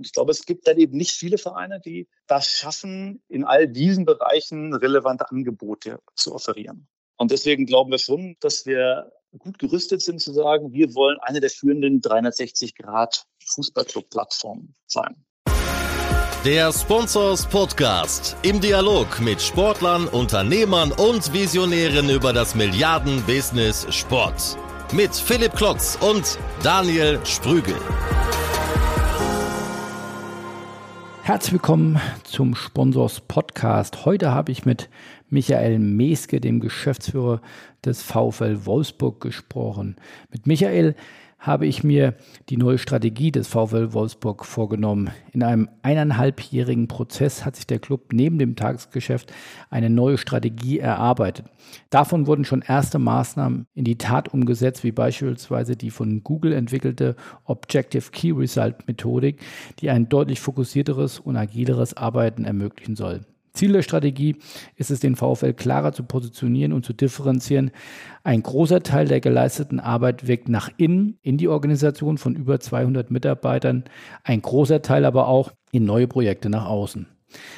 Und ich glaube, es gibt dann eben nicht viele Vereine, die das schaffen, in all diesen Bereichen relevante Angebote zu offerieren. Und deswegen glauben wir schon, dass wir gut gerüstet sind zu sagen, wir wollen eine der führenden 360 Grad Fußballclub-Plattformen sein. Der Sponsors Podcast im Dialog mit Sportlern, Unternehmern und Visionären über das Milliarden-Business Sport. Mit Philipp Klotz und Daniel Sprügel. Herzlich willkommen zum Sponsors Podcast. Heute habe ich mit Michael Meske, dem Geschäftsführer des VfL Wolfsburg, gesprochen. Mit Michael habe ich mir die neue Strategie des VfL Wolfsburg vorgenommen. In einem eineinhalbjährigen Prozess hat sich der Club neben dem Tagesgeschäft eine neue Strategie erarbeitet. Davon wurden schon erste Maßnahmen in die Tat umgesetzt, wie beispielsweise die von Google entwickelte Objective Key Result Methodik, die ein deutlich fokussierteres und agileres Arbeiten ermöglichen soll. Ziel der Strategie ist es, den VfL klarer zu positionieren und zu differenzieren. Ein großer Teil der geleisteten Arbeit wirkt nach innen in die Organisation von über 200 Mitarbeitern, ein großer Teil aber auch in neue Projekte nach außen.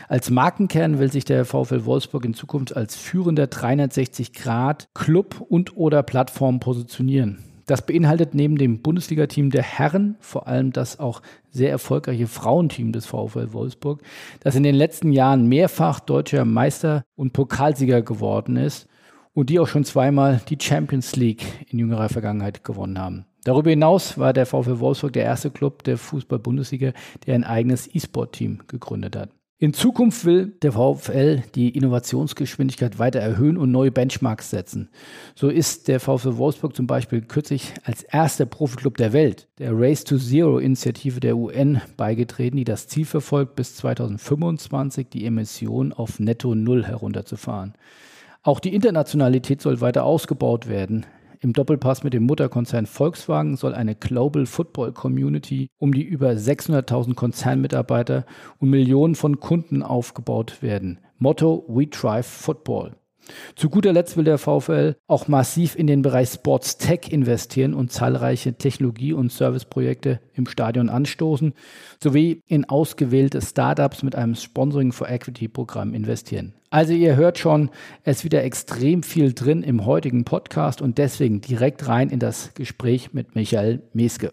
Als Markenkern will sich der VfL Wolfsburg in Zukunft als führender 360 Grad Club und oder Plattform positionieren. Das beinhaltet neben dem Bundesliga-Team der Herren vor allem das auch sehr erfolgreiche Frauenteam des VfL Wolfsburg, das in den letzten Jahren mehrfach deutscher Meister und Pokalsieger geworden ist und die auch schon zweimal die Champions League in jüngerer Vergangenheit gewonnen haben. Darüber hinaus war der VfL Wolfsburg der erste Club der Fußball-Bundesliga, der ein eigenes E-Sport-Team gegründet hat. In Zukunft will der VfL die Innovationsgeschwindigkeit weiter erhöhen und neue Benchmarks setzen. So ist der VfL Wolfsburg zum Beispiel kürzlich als erster Profiklub der Welt der Race to Zero Initiative der UN beigetreten, die das Ziel verfolgt, bis 2025 die Emissionen auf Netto Null herunterzufahren. Auch die Internationalität soll weiter ausgebaut werden. Im Doppelpass mit dem Mutterkonzern Volkswagen soll eine Global Football Community um die über 600.000 Konzernmitarbeiter und Millionen von Kunden aufgebaut werden. Motto We Drive Football. Zu guter Letzt will der VfL auch massiv in den Bereich Sports Tech investieren und zahlreiche Technologie- und Serviceprojekte im Stadion anstoßen, sowie in ausgewählte Startups mit einem Sponsoring for Equity Programm investieren. Also ihr hört schon, es ist wieder extrem viel drin im heutigen Podcast und deswegen direkt rein in das Gespräch mit Michael Meske.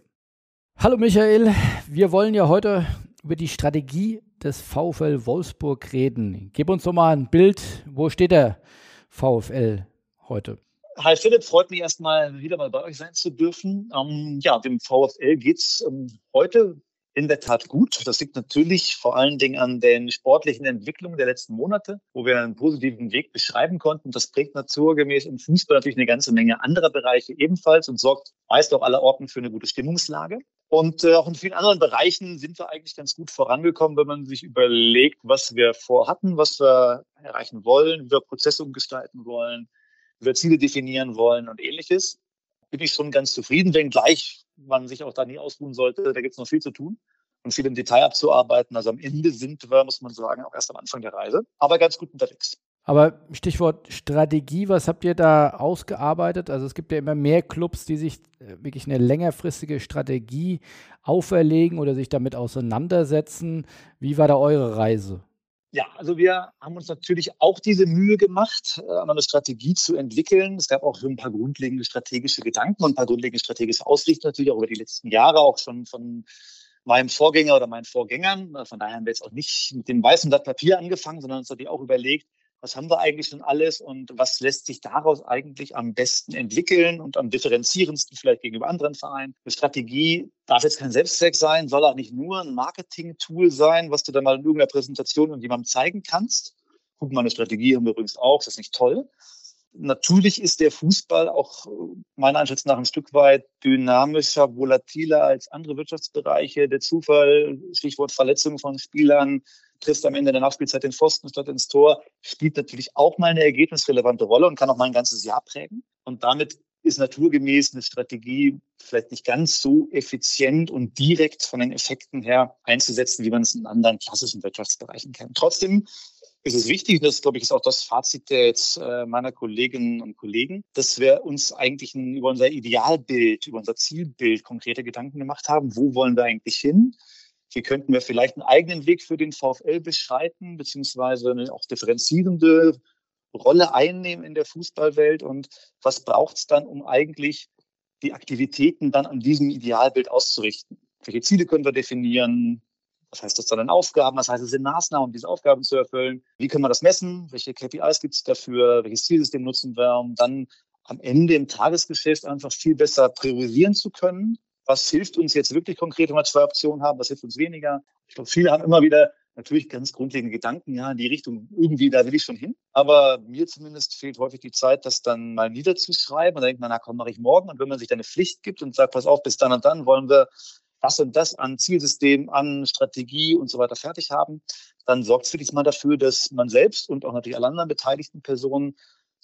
Hallo Michael, wir wollen ja heute über die Strategie des VfL Wolfsburg reden. Gib uns doch mal ein Bild, wo steht der VfL heute? Hi Philipp, freut mich erstmal wieder mal bei euch sein zu dürfen. Ähm, ja, dem VfL geht es ähm, heute in der Tat gut. Das liegt natürlich vor allen Dingen an den sportlichen Entwicklungen der letzten Monate, wo wir einen positiven Weg beschreiben konnten. Das prägt naturgemäß im Fußball natürlich eine ganze Menge anderer Bereiche ebenfalls und sorgt meist auch aller Orten für eine gute Stimmungslage. Und äh, auch in vielen anderen Bereichen sind wir eigentlich ganz gut vorangekommen, wenn man sich überlegt, was wir vorhatten, was wir erreichen wollen, wie wir Prozesse umgestalten wollen, wie wir Ziele definieren wollen und ähnliches. Bin ich schon ganz zufrieden, wenngleich man sich auch da nie ausruhen sollte. Da gibt es noch viel zu tun und viel im Detail abzuarbeiten. Also am Ende sind wir, muss man sagen, auch erst am Anfang der Reise, aber ganz gut unterwegs. Aber Stichwort Strategie, was habt ihr da ausgearbeitet? Also es gibt ja immer mehr Clubs, die sich äh, wirklich eine längerfristige Strategie auferlegen oder sich damit auseinandersetzen. Wie war da eure Reise? Ja, also wir haben uns natürlich auch diese Mühe gemacht, äh, eine Strategie zu entwickeln. Es gab auch ein paar grundlegende strategische Gedanken und ein paar grundlegende strategische Ausrichtungen natürlich auch über die letzten Jahre, auch schon von meinem Vorgänger oder meinen Vorgängern. Von daher haben wir jetzt auch nicht mit dem weißen Blatt Papier angefangen, sondern uns natürlich auch überlegt, was haben wir eigentlich schon alles und was lässt sich daraus eigentlich am besten entwickeln und am differenzierendsten vielleicht gegenüber anderen Vereinen. Eine Strategie darf jetzt kein Selbstzweck sein, soll auch nicht nur ein Marketing-Tool sein, was du dann mal in irgendeiner Präsentation und jemandem zeigen kannst. Guck mal, eine Strategie haben wir übrigens auch, das ist nicht toll. Natürlich ist der Fußball auch meiner Einschätzung nach ein Stück weit dynamischer, volatiler als andere Wirtschaftsbereiche. Der Zufall, Stichwort Verletzungen von Spielern, triffst am Ende der Nachspielzeit den Pfosten statt ins Tor, spielt natürlich auch mal eine ergebnisrelevante Rolle und kann auch mal ein ganzes Jahr prägen. Und damit ist naturgemäß eine Strategie vielleicht nicht ganz so effizient und direkt von den Effekten her einzusetzen, wie man es in anderen klassischen Wirtschaftsbereichen kennt. Trotzdem ist es wichtig, und das, glaube ich, ist auch das Fazit der jetzt äh, meiner Kolleginnen und Kollegen, dass wir uns eigentlich über unser Idealbild, über unser Zielbild konkrete Gedanken gemacht haben. Wo wollen wir eigentlich hin? Wie könnten wir vielleicht einen eigenen Weg für den VfL beschreiten, beziehungsweise eine auch differenzierende Rolle einnehmen in der Fußballwelt? Und was braucht es dann, um eigentlich die Aktivitäten dann an diesem Idealbild auszurichten? Welche Ziele können wir definieren? Was heißt das dann in Aufgaben? Was heißt es in Maßnahmen, um diese Aufgaben zu erfüllen? Wie können wir das messen? Welche KPIs gibt es dafür? Welches Zielsystem nutzen wir, um dann am Ende im Tagesgeschäft einfach viel besser priorisieren zu können? Was hilft uns jetzt wirklich konkret, wenn wir zwei Optionen haben? Was hilft uns weniger? Ich glaube, viele haben immer wieder natürlich ganz grundlegende Gedanken, ja, in die Richtung, irgendwie, da will ich schon hin. Aber mir zumindest fehlt häufig die Zeit, das dann mal niederzuschreiben. Und dann denkt man, na komm, mache ich morgen. Und wenn man sich eine Pflicht gibt und sagt, pass auf, bis dann und dann wollen wir das und das an Zielsystem, an Strategie und so weiter fertig haben, dann sorgt es wirklich mal dafür, dass man selbst und auch natürlich alle anderen beteiligten Personen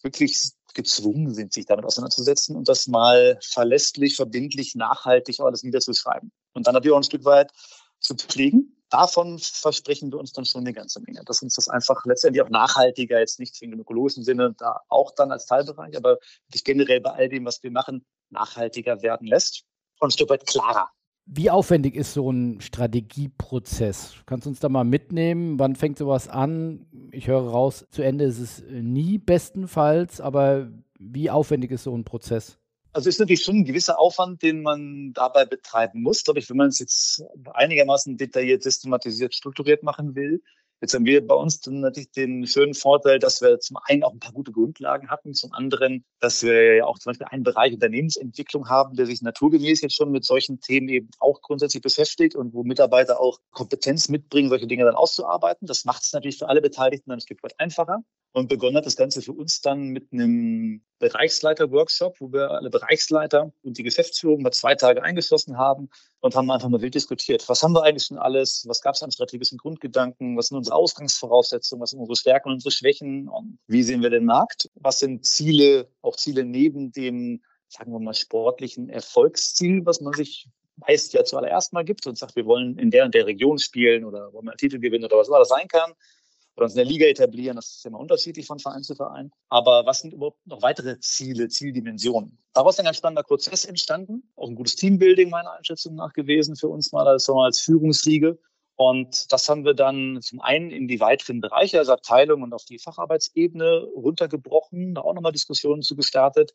wirklich gezwungen sind, sich damit auseinanderzusetzen und das mal verlässlich, verbindlich, nachhaltig alles niederzuschreiben. Und dann natürlich auch ein Stück weit zu pflegen. Davon versprechen wir uns dann schon eine ganze Menge, dass uns das einfach letztendlich auch nachhaltiger, jetzt nicht im ökologischen Sinne, da auch dann als Teilbereich, aber generell bei all dem, was wir machen, nachhaltiger werden lässt und ein Stück weit klarer wie aufwendig ist so ein Strategieprozess? Kannst du uns da mal mitnehmen? Wann fängt sowas an? Ich höre raus, zu Ende ist es nie bestenfalls, aber wie aufwendig ist so ein Prozess? Also ist natürlich schon ein gewisser Aufwand, den man dabei betreiben muss, glaube ich, wenn man es jetzt einigermaßen detailliert, systematisiert, strukturiert machen will. Jetzt haben wir bei uns dann natürlich den schönen Vorteil, dass wir zum einen auch ein paar gute Grundlagen hatten, zum anderen, dass wir ja auch zum Beispiel einen Bereich Unternehmensentwicklung haben, der sich naturgemäß jetzt schon mit solchen Themen eben auch grundsätzlich beschäftigt und wo Mitarbeiter auch Kompetenz mitbringen, solche Dinge dann auszuarbeiten. Das macht es natürlich für alle Beteiligten dann ein Stück weit einfacher. Und begonnen hat das Ganze für uns dann mit einem Bereichsleiter-Workshop, wo wir alle Bereichsleiter und die Geschäftsführung mal zwei Tage eingeschlossen haben und haben einfach mal wild diskutiert. Was haben wir eigentlich schon alles? Was gab es an strategischen Grundgedanken? Was sind unsere Ausgangsvoraussetzungen? Was sind unsere Stärken und unsere Schwächen? Und wie sehen wir den Markt? Was sind Ziele, auch Ziele neben dem, sagen wir mal, sportlichen Erfolgsziel, was man sich meist ja zuallererst mal gibt und sagt, wir wollen in der und der Region spielen oder wollen einen Titel gewinnen oder was immer das sein kann oder uns in der Liga etablieren. Das ist immer unterschiedlich von Verein zu Verein. Aber was sind überhaupt noch weitere Ziele, Zieldimensionen? Daraus ist ein ganz spannender Prozess entstanden. Auch ein gutes Teambuilding meiner Einschätzung nach gewesen für uns mal als, als Führungsriege. Und das haben wir dann zum einen in die weiteren Bereiche, also Abteilung und auf die Facharbeitsebene runtergebrochen, da auch nochmal Diskussionen zu gestartet.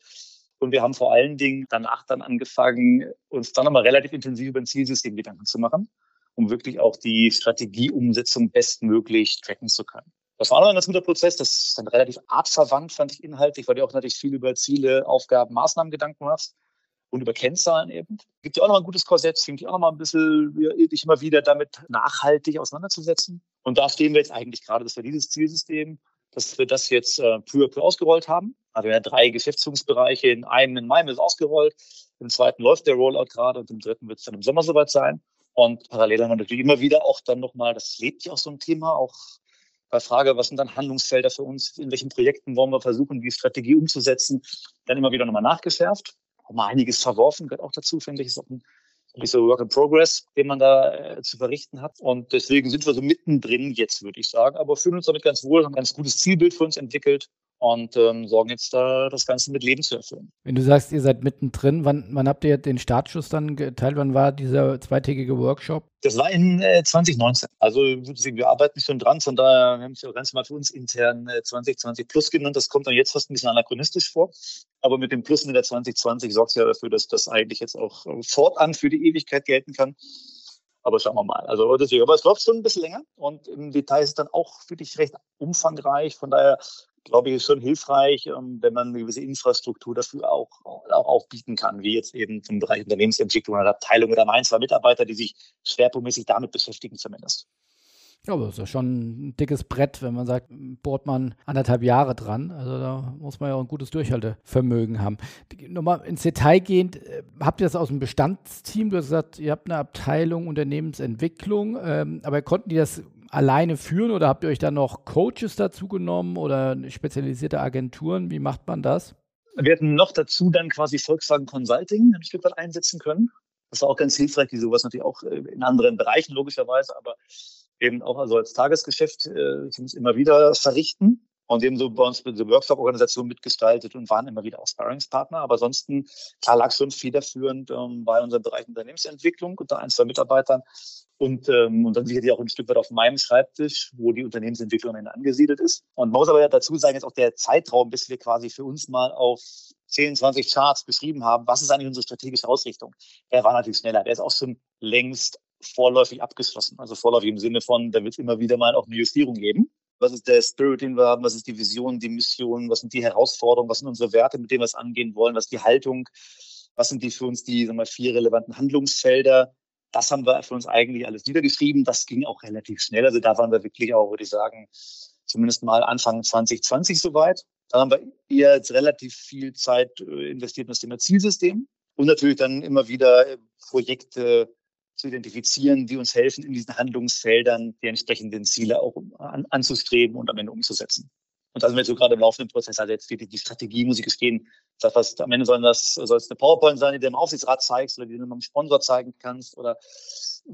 Und wir haben vor allen Dingen danach dann angefangen, uns dann nochmal relativ intensiv über ein Zielsystem Gedanken zu machen um wirklich auch die Strategieumsetzung bestmöglich tracken zu können. Das war noch ein ganz guter Prozess. Das ist dann relativ artverwandt, fand ich inhaltlich, weil du auch natürlich viel über Ziele, Aufgaben, Maßnahmen Gedanken machst und über Kennzahlen eben. Gibt ja auch noch ein gutes Korsett, fängt ja auch noch mal ein bisschen dich immer wieder damit nachhaltig auseinanderzusetzen. Und da stehen wir jetzt eigentlich gerade, dass wir dieses Zielsystem, dass wir das jetzt äh, peu à peu ausgerollt haben. Also wir haben ja drei Geschäftsführungsbereiche. In einem in Mai ist ausgerollt, im zweiten läuft der Rollout gerade und im dritten wird es dann im Sommer soweit sein. Und parallel haben wir natürlich immer wieder auch dann nochmal, das lebt ja auch so ein Thema, auch bei Frage, was sind dann Handlungsfelder für uns, in welchen Projekten wollen wir versuchen, die Strategie umzusetzen, dann immer wieder nochmal nachgeschärft. Auch mal einiges verworfen, gehört auch dazu, finde ich, ist auch ein so Work in Progress, den man da äh, zu verrichten hat. Und deswegen sind wir so mittendrin jetzt, würde ich sagen, aber fühlen uns damit ganz wohl, haben ein ganz gutes Zielbild für uns entwickelt und ähm, sorgen jetzt da das Ganze mit Leben zu erfüllen. Wenn du sagst, ihr seid mittendrin, wann, wann habt ihr den Startschuss dann geteilt? Wann war dieser zweitägige Workshop? Das war in äh, 2019. Also wir arbeiten schon dran, von daher haben wir ganz mal für uns intern äh, 2020 Plus genannt. Das kommt dann jetzt fast ein bisschen anachronistisch vor. Aber mit dem Plus in der 2020 sorgt es ja dafür, dass das eigentlich jetzt auch äh, fortan für die Ewigkeit gelten kann. Aber schauen wir mal. Also deswegen, aber es läuft schon ein bisschen länger und im Detail ist es dann auch wirklich recht umfangreich. Von daher glaube ich, ist schon hilfreich, ähm, wenn man eine gewisse Infrastruktur dafür auch, auch, auch bieten kann, wie jetzt eben im Bereich Unternehmensentwicklung oder Abteilung oder ein, zwei Mitarbeiter, die sich schwerpunktmäßig damit beschäftigen zumindest. Ja, aber das ist ja schon ein dickes Brett, wenn man sagt, bohrt man anderthalb Jahre dran. Also da muss man ja auch ein gutes Durchhaltevermögen haben. Nochmal ins Detail gehend, äh, habt ihr das aus dem Bestandsteam? Du hast gesagt, ihr habt eine Abteilung Unternehmensentwicklung, ähm, aber konnten die das alleine führen oder habt ihr euch dann noch Coaches dazu genommen oder spezialisierte Agenturen? Wie macht man das? Wir hätten noch dazu dann quasi Volkswagen Consulting ein Stück weit einsetzen können. Das war auch ganz hilfreich, die sowas natürlich auch äh, in anderen Bereichen logischerweise, aber eben auch also als Tagesgeschäft äh, immer wieder verrichten. Und eben so bei uns mit der Workshop-Organisation mitgestaltet und waren immer wieder auch Sparringspartner. Aber ansonsten, klar lag schon federführend ähm, bei unserem Bereich Unternehmensentwicklung unter ein, zwei Mitarbeitern und, ähm, und dann sicherlich auch ein Stück weit auf meinem Schreibtisch, wo die Unternehmensentwicklung angesiedelt ist. Und man muss aber ja dazu sagen, jetzt auch der Zeitraum, bis wir quasi für uns mal auf 10, 20 Charts beschrieben haben, was ist eigentlich unsere strategische Ausrichtung, der war natürlich schneller. Der ist auch schon längst vorläufig abgeschlossen. Also vorläufig im Sinne von, da wird es immer wieder mal auch eine Justierung geben was ist der Spirit, den wir haben, was ist die Vision, die Mission, was sind die Herausforderungen, was sind unsere Werte, mit denen wir es angehen wollen, was ist die Haltung, was sind die für uns die sagen wir, vier relevanten Handlungsfelder. Das haben wir für uns eigentlich alles niedergeschrieben. Das ging auch relativ schnell. Also da waren wir wirklich auch, würde ich sagen, zumindest mal Anfang 2020 soweit. Da haben wir jetzt relativ viel Zeit äh, investiert in das Thema Zielsystem und natürlich dann immer wieder äh, Projekte zu identifizieren, die uns helfen, in diesen Handlungsfeldern die entsprechenden Ziele auch an, anzustreben und am Ende umzusetzen. Und da sind wir so gerade im laufenden Prozess. Also jetzt die, die Strategie, muss ich gestehen, das was am Ende soll das soll es eine PowerPoint sein, die du im Aufsichtsrat zeigst oder die du einem Sponsor zeigen kannst oder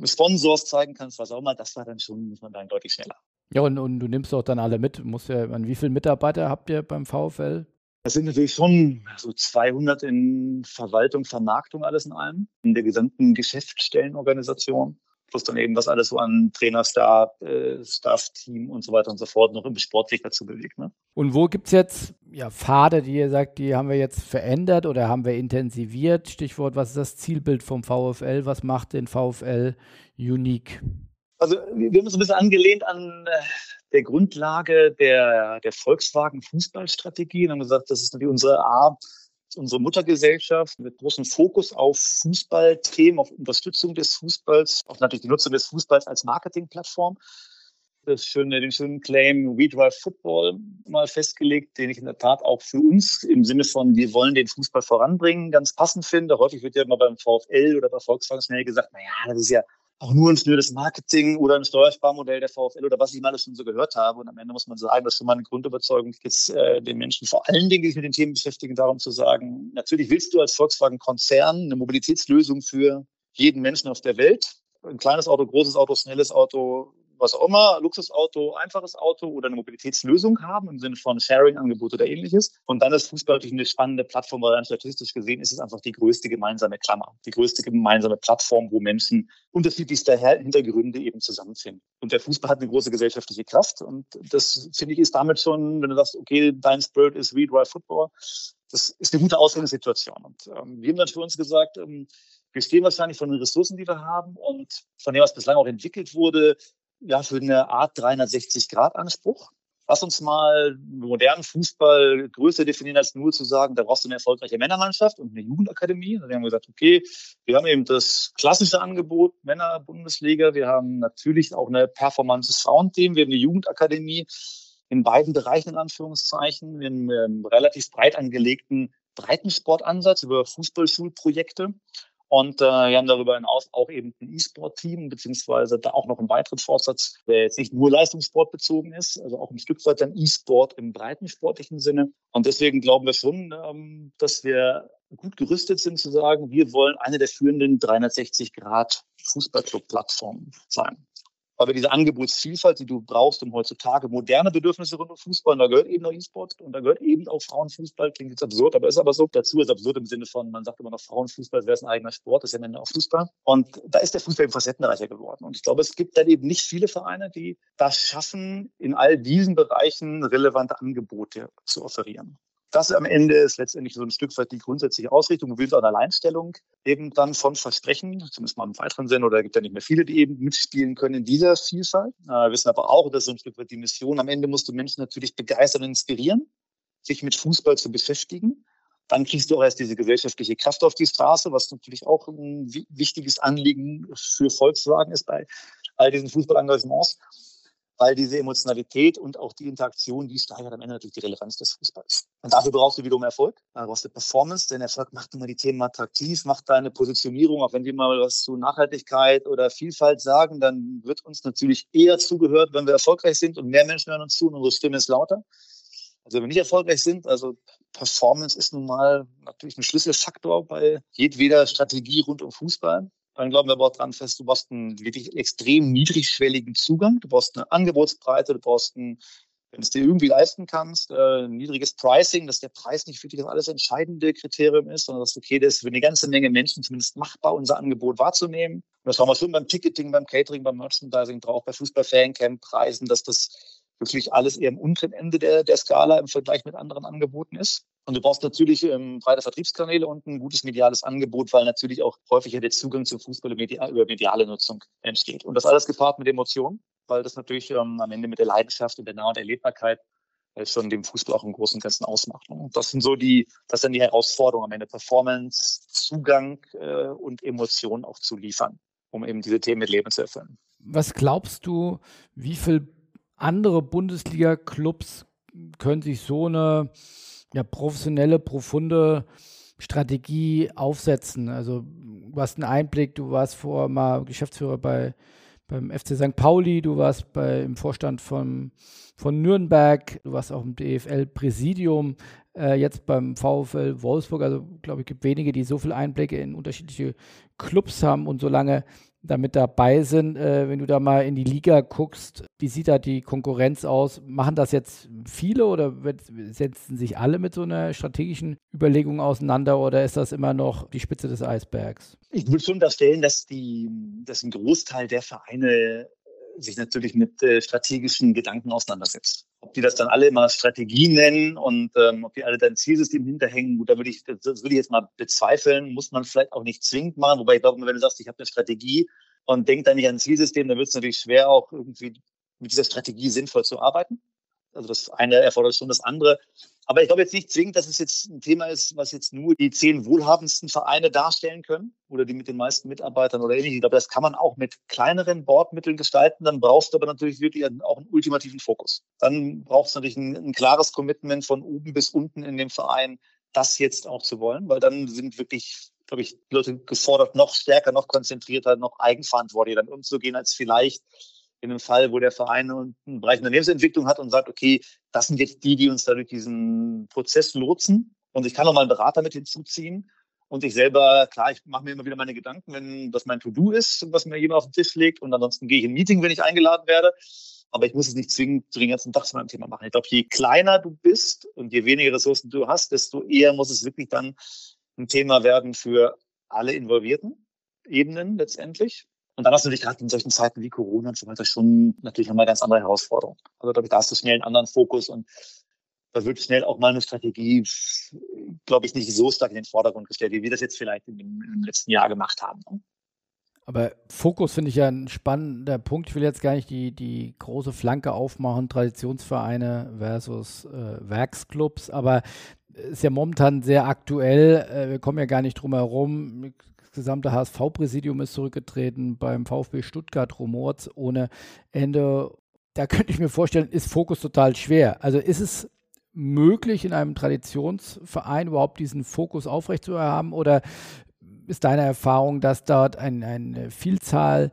Sponsors zeigen kannst, was auch immer. Das war dann schon, muss man sagen, deutlich schneller. Ja, und, und du nimmst auch dann alle mit. Musst ja, wie viele Mitarbeiter habt ihr beim VfL? Das sind natürlich schon so 200 in Verwaltung, Vermarktung, alles in allem, in der gesamten Geschäftsstellenorganisation. Plus dann eben, was alles so an Trainerstab, äh, Staff-Team und so weiter und so fort noch im Sport sich dazu bewegt. Ne? Und wo gibt es jetzt ja, Pfade, die ihr sagt, die haben wir jetzt verändert oder haben wir intensiviert? Stichwort, was ist das Zielbild vom VfL? Was macht den VfL unique? Also wir haben uns ein bisschen angelehnt an äh, der Grundlage der, der Volkswagen Fußballstrategie und haben gesagt, das ist natürlich unsere A, unsere Muttergesellschaft mit großem Fokus auf Fußballthemen, auf Unterstützung des Fußballs, auch natürlich die Nutzung des Fußballs als Marketingplattform. Das schöne, den schönen Claim We Drive Football mal festgelegt, den ich in der Tat auch für uns im Sinne von wir wollen den Fußball voranbringen ganz passend finde. Häufig wird ja immer beim VfL oder bei Volkswagen schnell gesagt, naja, das ist ja auch nur ein schnödes Marketing oder ein Steuersparmodell der VfL oder was ich mal alles schon so gehört habe. Und am Ende muss man sagen, das ist schon mal eine Grundüberzeugung, jetzt äh, den Menschen vor allen Dingen, die sich mit den Themen beschäftigen, darum zu sagen, natürlich willst du als Volkswagen-Konzern eine Mobilitätslösung für jeden Menschen auf der Welt. Ein kleines Auto, großes Auto, schnelles Auto, was auch immer, Luxusauto, einfaches Auto oder eine Mobilitätslösung haben im Sinne von Sharing-Angebot oder ähnliches. Und dann ist Fußball natürlich eine spannende Plattform, weil dann statistisch gesehen ist es einfach die größte gemeinsame Klammer, die größte gemeinsame Plattform, wo Menschen unterschiedlichster Hintergründe eben zusammenfinden. Und der Fußball hat eine große gesellschaftliche Kraft und das finde ich ist damit schon, wenn du sagst, okay, dein Spirit ist We Drive Football, das ist eine gute Ausgangssituation. Und ähm, wir haben dann für uns gesagt, ähm, wir stehen wahrscheinlich von den Ressourcen, die wir haben und von dem, was bislang auch entwickelt wurde, ja, für eine Art 360-Grad-Anspruch. Lass uns mal modernen Fußball größer definieren, als nur zu sagen, da brauchst du eine erfolgreiche Männermannschaft und eine Jugendakademie. Da haben wir gesagt, okay, wir haben eben das klassische Angebot Männer-Bundesliga. Wir haben natürlich auch eine Performance-Frauenteam. Wir haben eine Jugendakademie in beiden Bereichen, in Anführungszeichen. Wir haben einen relativ breit angelegten Breitensportansatz über Fußballschulprojekte. Und äh, wir haben darüber hinaus auch eben ein E-Sport-Team, beziehungsweise da auch noch einen weiteren Vorsatz, der jetzt nicht nur Leistungssport bezogen ist, also auch ein Stück weit dann E-Sport im breiten sportlichen Sinne. Und deswegen glauben wir schon, ähm, dass wir gut gerüstet sind zu sagen, wir wollen eine der führenden 360 Grad Fußballclub-Plattformen sein wir diese Angebotsvielfalt, die du brauchst, um heutzutage moderne Bedürfnisse rund um Fußball, und da gehört eben noch E-Sport und da gehört eben auch Frauenfußball, klingt jetzt absurd, aber ist aber so. Dazu ist absurd im Sinne von, man sagt immer noch Frauenfußball, wäre es ein eigener Sport, das ist ja Ende auch Fußball. Und da ist der Fußball eben facettenreicher geworden. Und ich glaube, es gibt dann eben nicht viele Vereine, die das schaffen, in all diesen Bereichen relevante Angebote zu offerieren das am Ende ist letztendlich so ein Stück weit die grundsätzliche Ausrichtung. Auch eine Alleinstellung eben dann von Versprechen, zumindest mal im weiteren Sinne, oder gibt ja nicht mehr viele, die eben mitspielen können in dieser Vielfalt. Äh, wir wissen aber auch, das ist so ein Stück weit die Mission. Am Ende musst du Menschen natürlich begeistern und inspirieren, sich mit Fußball zu beschäftigen. Dann kriegst du auch erst diese gesellschaftliche Kraft auf die Straße, was natürlich auch ein wichtiges Anliegen für Volkswagen ist bei all diesen Fußballengagements weil diese Emotionalität und auch die Interaktion, die steigert am Ende natürlich die Relevanz des Fußballs. Und dafür brauchst du wiederum Erfolg. Da brauchst du Performance, denn Erfolg macht immer die Themen attraktiv, macht deine Positionierung, auch wenn wir mal was zu Nachhaltigkeit oder Vielfalt sagen, dann wird uns natürlich eher zugehört, wenn wir erfolgreich sind und mehr Menschen hören uns zu und unsere Stimme ist lauter. Also wenn wir nicht erfolgreich sind, also Performance ist nun mal natürlich ein Schlüsselfaktor bei jedweder Strategie rund um Fußball. Dann glauben wir aber auch dran fest, du brauchst einen wirklich extrem niedrigschwelligen Zugang, du brauchst eine Angebotsbreite, du brauchst ein wenn es dir irgendwie leisten kannst, äh, niedriges Pricing, dass der Preis nicht für dich das alles entscheidende Kriterium ist, sondern dass okay, das ist für eine ganze Menge Menschen zumindest machbar, unser Angebot wahrzunehmen. Und das haben wir schon beim Ticketing, beim Catering, beim Merchandising drauf, bei Fußball-Fancamp-Preisen, dass das wirklich alles eher am unteren Ende der, der Skala im Vergleich mit anderen Angeboten ist. Und du brauchst natürlich ähm, breite Vertriebskanäle und ein gutes mediales Angebot, weil natürlich auch häufiger der Zugang zum Fußball über mediale Nutzung entsteht. Und das alles gepaart mit Emotionen weil das natürlich ähm, am Ende mit der Leidenschaft und der Nah- und Erlebbarkeit äh, schon dem Fußball auch im Großen und Ganzen ausmacht. Und das sind so die, das sind die Herausforderungen am Ende, Performance, Zugang äh, und Emotionen auch zu liefern, um eben diese Themen mit Leben zu erfüllen. Was glaubst du, wie viel andere Bundesliga-Clubs können sich so eine ja, professionelle, profunde Strategie aufsetzen? Also du hast einen Einblick, du warst vorher mal Geschäftsführer bei beim FC St. Pauli, du warst bei, im Vorstand von, von Nürnberg, du warst auch im DFL-Präsidium, äh, jetzt beim VfL Wolfsburg. Also, glaube ich, gibt wenige, die so viel Einblicke in unterschiedliche Clubs haben und so lange damit dabei sind. Äh, wenn du da mal in die Liga guckst, wie sieht da die Konkurrenz aus? Machen das jetzt viele oder setzen sich alle mit so einer strategischen Überlegung auseinander oder ist das immer noch die Spitze des Eisbergs? Ich würde schon unterstellen, dass, die, dass ein Großteil der Vereine sich natürlich mit äh, strategischen Gedanken auseinandersetzt. Ob die das dann alle immer Strategie nennen und ähm, ob die alle dann Zielsystem hinterhängen, gut, da würde ich, das würde ich jetzt mal bezweifeln, muss man vielleicht auch nicht zwingend machen. Wobei ich glaube, wenn du sagst, ich habe eine Strategie und denk dann nicht an ein Zielsystem, dann wird es natürlich schwer, auch irgendwie mit dieser Strategie sinnvoll zu arbeiten. Also das eine erfordert schon das andere. Aber ich glaube jetzt nicht zwingend, dass es jetzt ein Thema ist, was jetzt nur die zehn wohlhabendsten Vereine darstellen können oder die mit den meisten Mitarbeitern oder ähnlich. Ich glaube, das kann man auch mit kleineren Bordmitteln gestalten. Dann brauchst du aber natürlich wirklich auch einen ultimativen Fokus. Dann brauchst du natürlich ein, ein klares Commitment von oben bis unten in dem Verein, das jetzt auch zu wollen, weil dann sind wirklich glaube ich, Leute gefordert, noch stärker, noch konzentrierter, noch eigenverantwortlicher dann umzugehen, als vielleicht in einem Fall, wo der Verein einen Bereich Unternehmensentwicklung hat und sagt, okay, das sind jetzt die, die uns da durch diesen Prozess lotsen. Und ich kann auch mal einen Berater mit hinzuziehen. Und ich selber, klar, ich mache mir immer wieder meine Gedanken, wenn das mein To-Do ist, was mir jemand auf den Tisch legt. Und ansonsten gehe ich in ein Meeting, wenn ich eingeladen werde. Aber ich muss es nicht zwingend den ganzen Tag zu meinem Thema machen. Ich glaube, je kleiner du bist und je weniger Ressourcen du hast, desto eher muss es wirklich dann ein Thema werden für alle involvierten Ebenen letztendlich. Und dann hast du dich gerade in solchen Zeiten wie Corona und so weiter schon natürlich nochmal ganz andere Herausforderungen. Also da hast du schnell einen anderen Fokus und da wird schnell auch mal eine Strategie, glaube ich, nicht so stark in den Vordergrund gestellt, wie wir das jetzt vielleicht im letzten Jahr gemacht haben. Ne? Aber Fokus finde ich ja ein spannender Punkt. Ich will jetzt gar nicht die, die große Flanke aufmachen, Traditionsvereine versus äh, Werksclubs, aber ist ja momentan sehr aktuell. Äh, wir kommen ja gar nicht drum herum gesamte HSV-Präsidium ist zurückgetreten, beim VfB Stuttgart rumort ohne Ende. Da könnte ich mir vorstellen, ist Fokus total schwer. Also ist es möglich, in einem Traditionsverein überhaupt diesen Fokus aufrechtzuerhaben oder ist deine Erfahrung, dass dort ein, eine Vielzahl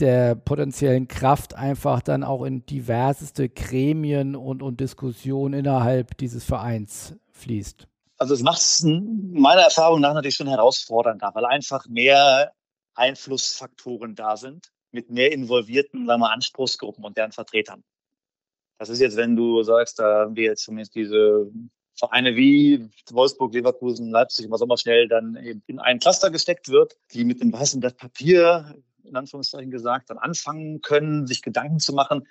der potenziellen Kraft einfach dann auch in diverseste Gremien und, und Diskussionen innerhalb dieses Vereins fließt? Also es macht es meiner Erfahrung nach natürlich schon herausfordernder, weil einfach mehr Einflussfaktoren da sind mit mehr involvierten sagen wir, Anspruchsgruppen und deren Vertretern. Das ist jetzt, wenn du sagst, da haben wir jetzt zumindest diese Vereine wie Wolfsburg, Leverkusen, Leipzig, was auch mal schnell dann eben in einen Cluster gesteckt wird, die mit dem weißen Blatt Papier, in Anführungszeichen gesagt, dann anfangen können, sich Gedanken zu machen,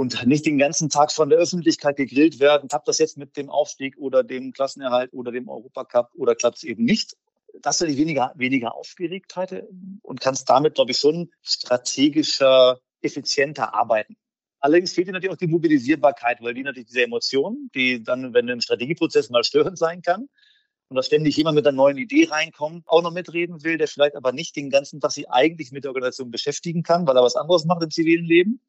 und nicht den ganzen Tag von der Öffentlichkeit gegrillt werden, klappt das jetzt mit dem Aufstieg oder dem Klassenerhalt oder dem Europacup oder klappt es eben nicht. Das ist weniger, weniger Aufgeregtheit und kannst damit, glaube ich, schon strategischer, effizienter arbeiten. Allerdings fehlt dir natürlich auch die Mobilisierbarkeit, weil die natürlich diese Emotionen, die dann, wenn ein Strategieprozess mal störend sein kann, und da ständig jemand mit einer neuen Idee reinkommt, auch noch mitreden will, der vielleicht aber nicht den ganzen Tag sich eigentlich mit der Organisation beschäftigen kann, weil er was anderes macht im zivilen Leben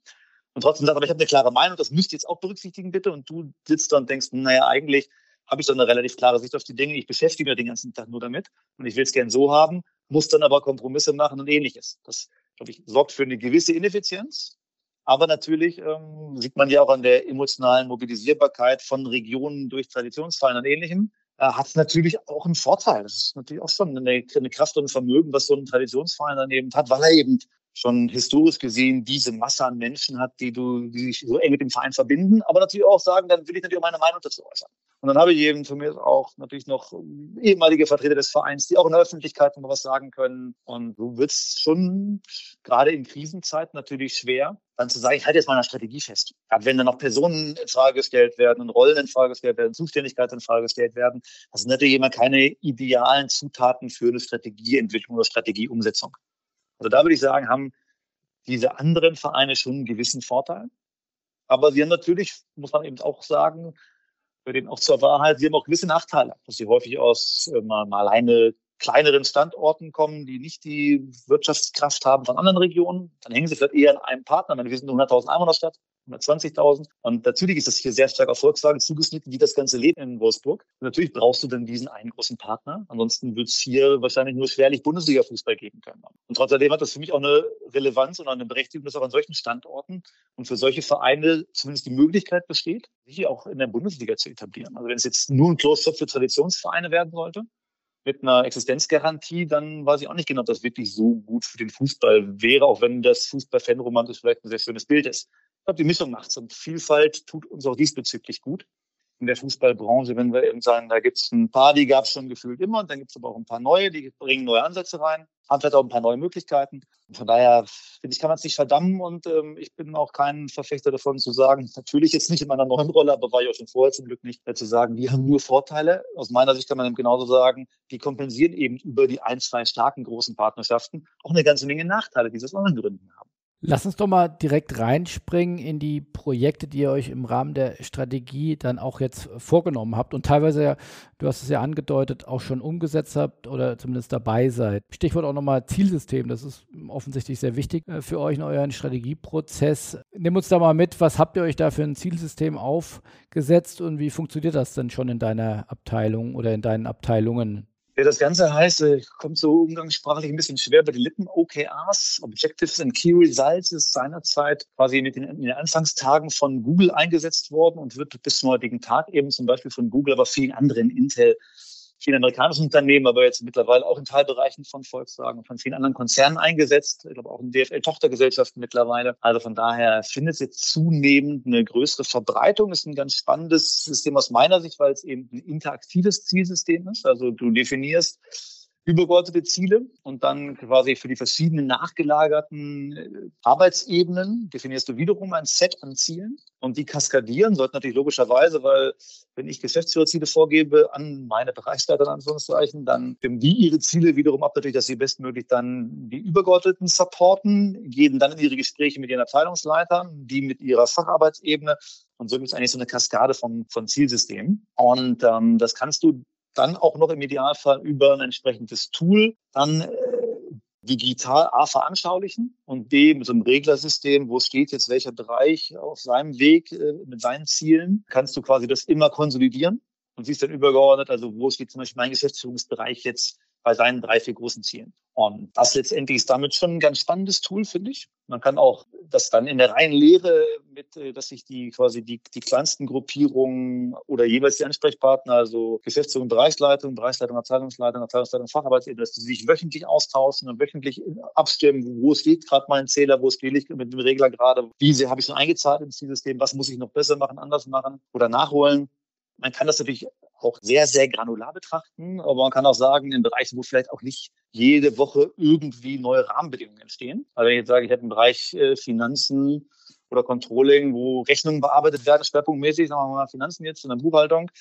und trotzdem sagt, aber ich habe eine klare Meinung, das müsst ihr jetzt auch berücksichtigen, bitte. Und du sitzt da und denkst, naja, eigentlich habe ich so eine relativ klare Sicht auf die Dinge. Ich beschäftige mich den ganzen Tag nur damit und ich will es gern so haben, muss dann aber Kompromisse machen und ähnliches. Das, glaube ich, sorgt für eine gewisse Ineffizienz. Aber natürlich ähm, sieht man ja auch an der emotionalen Mobilisierbarkeit von Regionen durch Traditionsfallen und Ähnlichem, äh, hat natürlich auch einen Vorteil. Das ist natürlich auch schon eine, eine Kraft und ein Vermögen, was so ein Traditionsverein dann eben hat, weil er eben schon historisch gesehen diese Masse an Menschen hat, die du, die sich so eng mit dem Verein verbinden, aber natürlich auch sagen, dann will ich natürlich auch meine Meinung dazu äußern. Und dann habe ich eben von mir auch natürlich noch ehemalige Vertreter des Vereins, die auch in der Öffentlichkeit noch was sagen können. Und du wirst schon gerade in Krisenzeiten natürlich schwer, dann zu sagen, ich halte jetzt mal eine Strategie fest. Gerade wenn dann noch Personen in Frage gestellt werden und Rollen in Frage gestellt werden, Zuständigkeiten in Frage gestellt werden, das sind natürlich immer keine idealen Zutaten für eine Strategieentwicklung oder Strategieumsetzung. Also da würde ich sagen, haben diese anderen Vereine schon einen gewissen Vorteil. Aber sie haben natürlich, muss man eben auch sagen, für den auch zur Wahrheit, sie haben auch gewisse Nachteile, dass sie häufig aus äh, mal, mal alleine kleineren Standorten kommen, die nicht die Wirtschaftskraft haben von anderen Regionen. Dann hängen sie vielleicht eher an einem Partner. wir sind eine 100.000 Einwohnerstadt. 120.000. Und natürlich ist das hier sehr stark auf Volkswagen zugeschnitten, wie das ganze Leben in Wolfsburg. Und natürlich brauchst du dann diesen einen großen Partner. Ansonsten wird es hier wahrscheinlich nur schwerlich Bundesliga-Fußball geben können. Und trotzdem hat das für mich auch eine Relevanz und eine Berechtigung, dass auch an solchen Standorten und für solche Vereine zumindest die Möglichkeit besteht, sich auch in der Bundesliga zu etablieren. Also wenn es jetzt nur ein Close-Up für Traditionsvereine werden sollte, mit einer Existenzgarantie, dann weiß ich auch nicht genau, ob das wirklich so gut für den Fußball wäre, auch wenn das Fußball-Fan-Romantisch vielleicht ein sehr schönes Bild ist. Ich glaube, die Mischung macht's und Vielfalt tut uns auch diesbezüglich gut. In der Fußballbranche, wenn wir eben sagen, da gibt's ein paar, die gab's schon gefühlt immer, und dann gibt's aber auch ein paar neue, die bringen neue Ansätze rein, haben vielleicht auch ein paar neue Möglichkeiten. Und von daher, finde ich, kann man es nicht verdammen und ähm, ich bin auch kein Verfechter davon zu sagen, natürlich jetzt nicht in meiner neuen Rolle, aber war ich auch schon vorher zum Glück nicht, äh, zu sagen, die haben nur Vorteile. Aus meiner Sicht kann man eben genauso sagen, die kompensieren eben über die ein, zwei starken großen Partnerschaften auch eine ganze Menge Nachteile, die sie aus anderen Gründen haben. Lass uns doch mal direkt reinspringen in die Projekte, die ihr euch im Rahmen der Strategie dann auch jetzt vorgenommen habt und teilweise, du hast es ja angedeutet, auch schon umgesetzt habt oder zumindest dabei seid. Stichwort auch nochmal Zielsystem, das ist offensichtlich sehr wichtig äh, für euch in euren Strategieprozess. Nimm uns da mal mit, was habt ihr euch da für ein Zielsystem aufgesetzt und wie funktioniert das denn schon in deiner Abteilung oder in deinen Abteilungen? Ja, das Ganze heißt, äh, kommt so umgangssprachlich ein bisschen schwer bei den Lippen. OKRs, Objectives and Key Results, ist seinerzeit quasi in den, in den Anfangstagen von Google eingesetzt worden und wird bis zum heutigen Tag eben zum Beispiel von Google, aber vielen anderen Intel vielen amerikanischen Unternehmen, aber jetzt mittlerweile auch in Teilbereichen von Volkswagen, von vielen anderen Konzernen eingesetzt. Ich glaube auch in DFL-Tochtergesellschaften mittlerweile. Also von daher findet jetzt zunehmend eine größere Verbreitung. Ist ein ganz spannendes System aus meiner Sicht, weil es eben ein interaktives Zielsystem ist. Also du definierst übergeordnete Ziele und dann quasi für die verschiedenen nachgelagerten äh, Arbeitsebenen definierst du wiederum ein Set an Zielen und die kaskadieren sollten natürlich logischerweise, weil wenn ich Geschäftsführerziele vorgebe an meine Bereichsleiter in Anführungszeichen, dann stimmen die ihre Ziele wiederum ab, natürlich, dass sie bestmöglich dann die übergeordneten supporten, gehen dann in ihre Gespräche mit ihren Abteilungsleitern, die mit ihrer Facharbeitsebene und so gibt es eigentlich so eine Kaskade von, von Zielsystemen. Und ähm, das kannst du dann auch noch im Idealfall über ein entsprechendes Tool dann äh, digital A veranschaulichen und B mit so einem Reglersystem, wo steht jetzt welcher Bereich auf seinem Weg äh, mit seinen Zielen, kannst du quasi das immer konsolidieren und siehst dann übergeordnet, also wo steht zum Beispiel mein Geschäftsführungsbereich jetzt bei seinen drei, vier großen Zielen. Und das letztendlich ist damit schon ein ganz spannendes Tool, finde ich. Man kann auch das dann in der reinen Lehre mit, äh, dass sich die quasi die, die kleinsten Gruppierungen oder jeweils die Ansprechpartner, also Geschäftsführung, Bereichsleitung, Bereichsleitung, Abteilungsleitung, Abteilungsleitung, Facharbeitsebene, dass sie sich wöchentlich austauschen und wöchentlich abstimmen, wo steht gerade mein Zähler, wo stehe ich mit dem Regler gerade, wie sehr habe ich schon eingezahlt ins Zielsystem, was muss ich noch besser machen, anders machen oder nachholen. Man kann das natürlich auch sehr, sehr granular betrachten. Aber man kann auch sagen, in Bereichen, wo vielleicht auch nicht jede Woche irgendwie neue Rahmenbedingungen entstehen. Also wenn ich jetzt sage, ich hätte einen Bereich äh, Finanzen oder Controlling, wo Rechnungen bearbeitet werden, schwerpunktmäßig, sagen wir mal Finanzen jetzt in der Buchhaltung,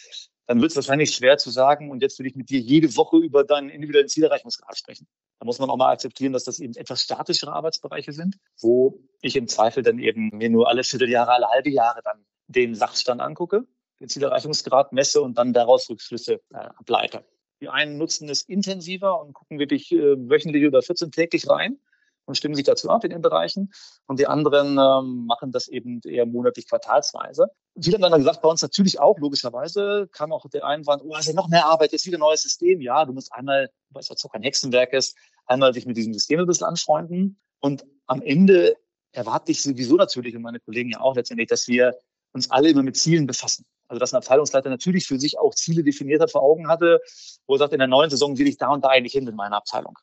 dann wird es wahrscheinlich schwer zu sagen, und jetzt will ich mit dir jede Woche über deinen individuellen Zielerreichungsgrad sprechen. Da muss man auch mal akzeptieren, dass das eben etwas statischere Arbeitsbereiche sind, wo ich im Zweifel dann eben mir nur alle Vierteljahre, alle halbe Jahre dann den Sachstand angucke Zielerreichungsgrad messe und dann daraus Rückschlüsse äh, ableite. Die einen nutzen es intensiver und gucken wirklich äh, wöchentlich oder 14 täglich rein und stimmen sich dazu ab in den Bereichen. Und die anderen ähm, machen das eben eher monatlich, quartalsweise. Viele haben dann gesagt, bei uns natürlich auch, logischerweise, kam auch der Einwand, oh, ist ja noch mehr Arbeit, jetzt wieder ein neues System. Ja, du musst einmal, weil es jetzt auch kein Hexenwerk ist, einmal dich mit diesem System ein bisschen anfreunden. Und am Ende erwarte ich sowieso natürlich und meine Kollegen ja auch letztendlich, dass wir uns alle immer mit Zielen befassen. Also dass ein Abteilungsleiter natürlich für sich auch Ziele definiert hat, vor Augen hatte, wo er sagt, in der neuen Saison will ich da und da eigentlich hin in meiner Abteilung.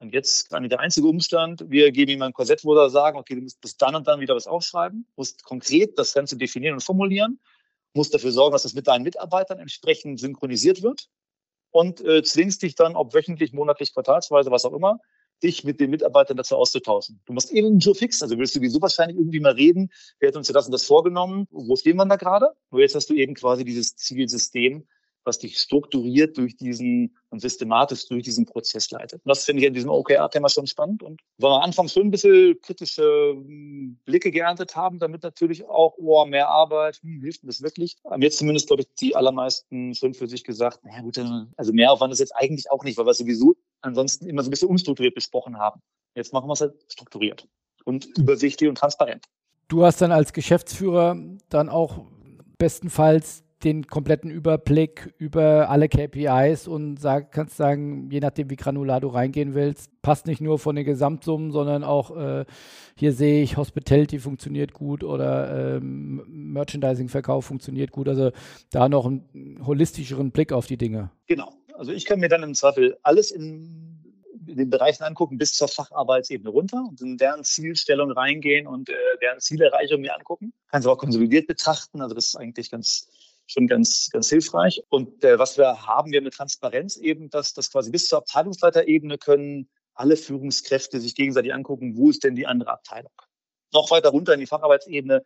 Und jetzt kann der einzige Umstand, wir geben ihm ein Korsett, wo wir sagen, okay, du musst bis dann und dann wieder was aufschreiben, musst konkret das Ganze definieren und formulieren, musst dafür sorgen, dass das mit deinen Mitarbeitern entsprechend synchronisiert wird und äh, zwingst dich dann, ob wöchentlich, monatlich, quartalsweise, was auch immer, dich mit den Mitarbeitern dazu auszutauschen. Du musst eben so fix, also willst du sowieso wahrscheinlich irgendwie mal reden, wer hat uns das und das vorgenommen, wo stehen wir da gerade? Nur jetzt hast du eben quasi dieses Zielsystem, was dich strukturiert durch diesen und systematisch durch diesen Prozess leitet. Und das finde ich in diesem OKR-Thema schon spannend. Und weil wir anfangs schon ein bisschen kritische hm, Blicke geerntet haben, damit natürlich auch, oh, mehr Arbeit, hm, hilft mir das wirklich? Haben jetzt zumindest, glaube ich, die allermeisten schon für sich gesagt, naja gut, also mehr Aufwand ist jetzt eigentlich auch nicht, weil wir sowieso ansonsten immer so ein bisschen unstrukturiert besprochen haben. Jetzt machen wir es halt strukturiert und übersichtlich und transparent. Du hast dann als Geschäftsführer dann auch bestenfalls den kompletten Überblick über alle KPIs und sag, kannst sagen, je nachdem, wie granular du reingehen willst, passt nicht nur von den Gesamtsummen, sondern auch äh, hier sehe ich, Hospitality funktioniert gut oder ähm, Merchandising-Verkauf funktioniert gut. Also da noch einen holistischeren Blick auf die Dinge. Genau. Also ich kann mir dann im Zweifel alles in, in den Bereichen angucken, bis zur Facharbeitsebene runter und in deren Zielstellung reingehen und äh, deren Zielerreichung mir angucken. Kann es aber auch konsolidiert betrachten. Also das ist eigentlich ganz schon ganz, ganz hilfreich. Und äh, was wir haben, wir mit Transparenz eben, dass das quasi bis zur Abteilungsleiterebene können alle Führungskräfte sich gegenseitig angucken, wo ist denn die andere Abteilung. Noch weiter runter in die Facharbeitsebene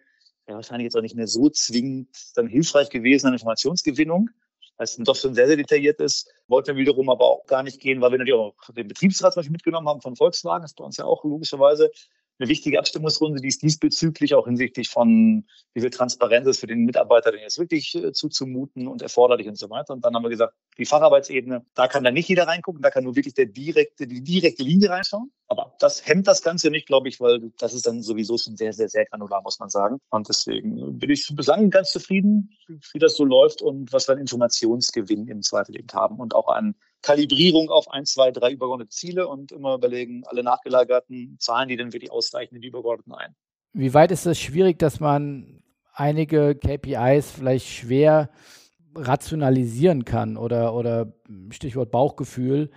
wäre wahrscheinlich jetzt auch nicht mehr so zwingend dann hilfreich gewesen an Informationsgewinnung, weil es doch schon sehr, sehr detailliert ist. Wollten wir wiederum aber auch gar nicht gehen, weil wir natürlich auch den Betriebsrat zum Beispiel mitgenommen haben von Volkswagen, das ist bei uns ja auch logischerweise eine wichtige Abstimmungsrunde, die ist diesbezüglich auch hinsichtlich von, wie viel Transparenz ist für den Mitarbeiter denn jetzt wirklich äh, zuzumuten und erforderlich und so weiter. Und dann haben wir gesagt, die Facharbeitsebene, da kann da nicht jeder reingucken, da kann nur wirklich der direkte, die direkte Linie reinschauen. Aber das hemmt das Ganze nicht, glaube ich, weil das ist dann sowieso schon sehr, sehr, sehr granular, muss man sagen. Und deswegen bin ich bislang ganz zufrieden, wie das so läuft und was wir an Informationsgewinn im Zweifel eben haben und auch an Kalibrierung auf ein, zwei, drei übergeordnete Ziele und immer überlegen, alle nachgelagerten Zahlen, die dann wirklich ausreichen in die übergeordneten ein. Wie weit ist es schwierig, dass man einige KPIs vielleicht schwer rationalisieren kann oder, oder Stichwort Bauchgefühl.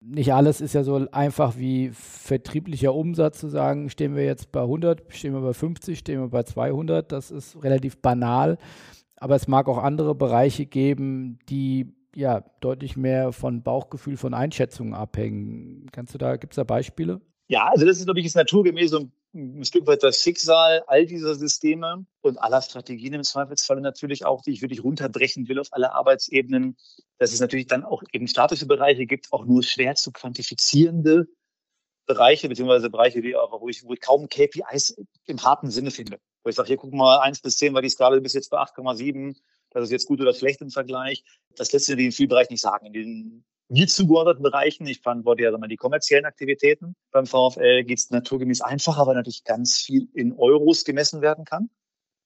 Nicht alles ist ja so einfach wie vertrieblicher Umsatz zu sagen, stehen wir jetzt bei 100, stehen wir bei 50, stehen wir bei 200. Das ist relativ banal. Aber es mag auch andere Bereiche geben, die ja deutlich mehr von Bauchgefühl, von Einschätzungen abhängen. Kannst du da, gibt es da Beispiele? Ja, also das ist, glaube ich, ist naturgemäß so ein Stück weit das Schicksal all dieser Systeme und aller Strategien im Zweifelsfalle natürlich auch, die ich wirklich runterbrechen will auf alle Arbeitsebenen, dass es natürlich dann auch eben statische Bereiche gibt, auch nur schwer zu quantifizierende Bereiche, beziehungsweise Bereiche, die, wo, ich, wo ich kaum KPIs im harten Sinne finde. Wo ich sage, hier guck mal, eins bis zehn war die Skala bis jetzt bei 8,7 das ist jetzt gut oder schlecht im Vergleich. Das lässt sich in vielen Bereichen nicht sagen. In den mir zugeordneten Bereichen, ich verantworte ja mal die kommerziellen Aktivitäten beim VfL, geht es naturgemäß einfacher, weil natürlich ganz viel in Euros gemessen werden kann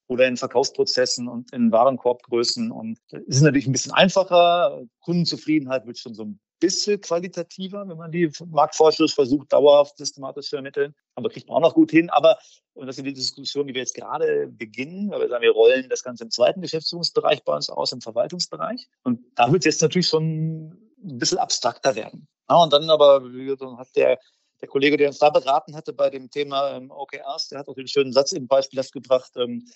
oder in Verkaufsprozessen und in Warenkorbgrößen. Und es ist natürlich ein bisschen einfacher. Kundenzufriedenheit wird schon so ein bisschen qualitativer, wenn man die Marktforschung versucht, dauerhaft systematisch zu ermitteln. Aber kriegt man auch noch gut hin. Aber, und das ist die Diskussion, die wir jetzt gerade beginnen, weil wir sagen, wir rollen das Ganze im zweiten Geschäftsführungsbereich bei uns aus, im Verwaltungsbereich. Und da wird es jetzt natürlich schon ein bisschen abstrakter werden. Ja, und dann aber hat der, der Kollege, der uns da beraten hatte bei dem Thema ähm, OKRs, der hat auch den schönen Satz im Beispiel gebracht, ähm,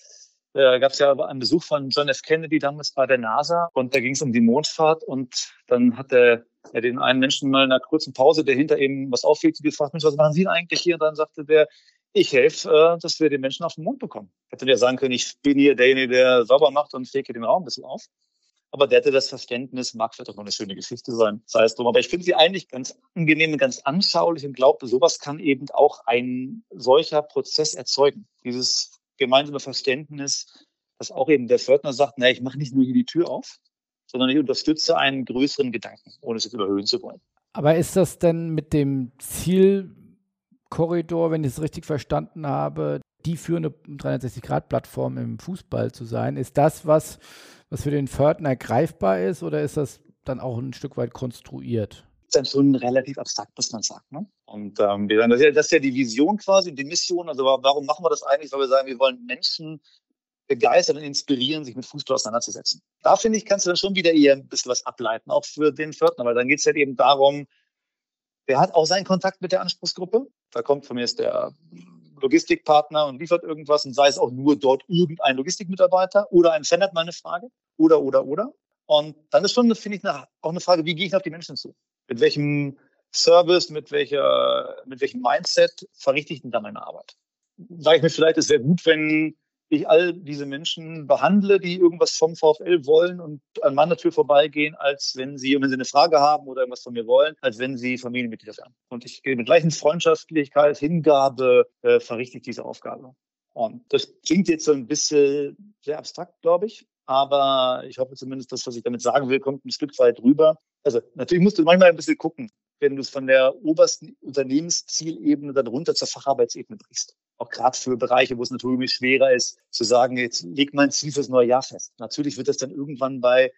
da gab es ja einen Besuch von John F. Kennedy damals bei der NASA und da ging es um die Mondfahrt und dann hat er ja, den einen Menschen mal in einer kurzen Pause, der hinter ihm was auffiel, gefragt, Mensch, was machen Sie denn eigentlich hier? Und dann sagte der, ich helfe, äh, dass wir den Menschen auf den Mond bekommen. Hätte der sagen können, ich bin hier derjenige, der sauber macht und fege den Raum ein bisschen auf. Aber der hatte das Verständnis, mag vielleicht auch noch eine schöne Geschichte sein, sei es drum. Aber ich finde sie eigentlich ganz angenehm und ganz anschaulich und glaube, sowas kann eben auch ein solcher Prozess erzeugen. Dieses gemeinsame Verständnis, dass auch eben der Fördner sagt, naja, ich mache nicht nur hier die Tür auf, sondern ich unterstütze einen größeren Gedanken, ohne es jetzt überhöhen zu wollen. Aber ist das denn mit dem Zielkorridor, wenn ich es richtig verstanden habe, die führende 360-Grad-Plattform im Fußball zu sein? Ist das was, was für den Fördner greifbar ist oder ist das dann auch ein Stück weit konstruiert? Ist dann schon relativ abstrakt, muss man sagen. Ne? Und ähm, das, ist ja, das ist ja die Vision quasi, die Mission. Also warum machen wir das eigentlich? Weil wir sagen, wir wollen Menschen begeistern und inspirieren, sich mit Fußball auseinanderzusetzen. Da finde ich, kannst du dann schon wieder eher ein bisschen was ableiten, auch für den Fördner, weil dann geht es halt eben darum, Der hat auch seinen Kontakt mit der Anspruchsgruppe. Da kommt von mir ist der Logistikpartner und liefert irgendwas und sei es auch nur dort irgendein Logistikmitarbeiter oder ein Fan hat mal eine Frage oder, oder, oder. Und dann ist schon, finde ich, eine, auch eine Frage, wie gehe ich auf die Menschen zu? Mit welchem Service, mit welcher, mit welchem Mindset verrichte ich denn da meine Arbeit? Sage ich mir vielleicht, es wäre gut, wenn ich all diese Menschen behandle, die irgendwas vom VfL wollen und an meiner Tür vorbeigehen, als wenn sie, wenn sie eine Frage haben oder irgendwas von mir wollen, als wenn sie Familienmitglieder wären. Und ich gehe mit gleichen Freundschaftlichkeit, Hingabe, äh, verrichte ich diese Aufgabe. Und das klingt jetzt so ein bisschen sehr abstrakt, glaube ich. Aber ich hoffe zumindest, das, was ich damit sagen will, kommt ein Stück weit rüber. Also natürlich musst du manchmal ein bisschen gucken, wenn du es von der obersten Unternehmenszielebene dann runter zur Facharbeitsebene brichst. Auch gerade für Bereiche, wo es natürlich schwerer ist, zu sagen, jetzt leg mein Ziel fürs neue Jahr fest. Natürlich wird es dann irgendwann bei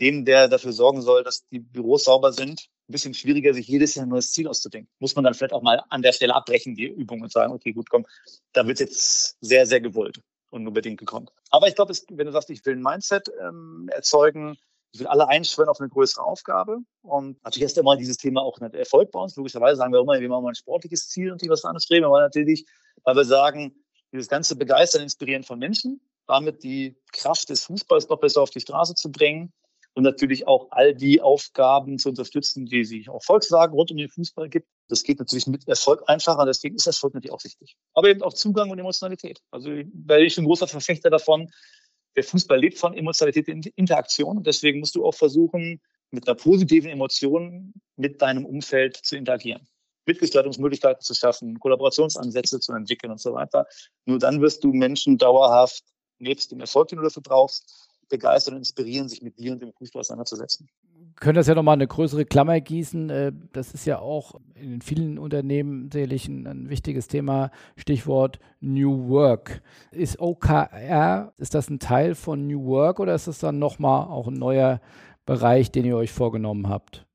dem, der dafür sorgen soll, dass die Büros sauber sind, ein bisschen schwieriger, sich jedes Jahr ein neues Ziel auszudenken. Muss man dann vielleicht auch mal an der Stelle abbrechen, die Übung, und sagen, okay, gut, komm, da wird jetzt sehr, sehr gewollt und unbedingt gekommen. Aber ich glaube, wenn du sagst, ich will ein Mindset ähm, erzeugen, ich will alle einschwören auf eine größere Aufgabe. Und natürlich ist immer dieses Thema auch nicht Erfolg bei uns. Logischerweise sagen wir immer, wir machen mal ein sportliches Ziel und die was anstreben. Aber natürlich, weil wir sagen, dieses ganze Begeistern, Inspirieren von Menschen, damit die Kraft des Fußballs noch besser auf die Straße zu bringen und natürlich auch all die Aufgaben zu unterstützen, die sich auch Volkswagen rund um den Fußball gibt. Das geht natürlich mit Erfolg einfacher, deswegen ist Erfolg natürlich auch wichtig. Aber eben auch Zugang und Emotionalität. Also weil ich ein großer Verfechter davon, der Fußball lebt von Emotionalität und Interaktion. Deswegen musst du auch versuchen, mit einer positiven Emotion mit deinem Umfeld zu interagieren. Mitgestaltungsmöglichkeiten zu schaffen, Kollaborationsansätze zu entwickeln und so weiter. Nur dann wirst du Menschen dauerhaft, nebst dem Erfolg, den du dafür brauchst, begeistern und inspirieren, sich mit dir und dem Fußball auseinanderzusetzen können das ja nochmal eine größere Klammer gießen. Äh, das ist ja auch in vielen Unternehmen sicherlich ein, ein, wichtiges Thema. Stichwort New Work. Ist OKR, ist das ein Teil von New Work oder ist das dann nochmal auch ein neuer Bereich, den ihr euch vorgenommen habt?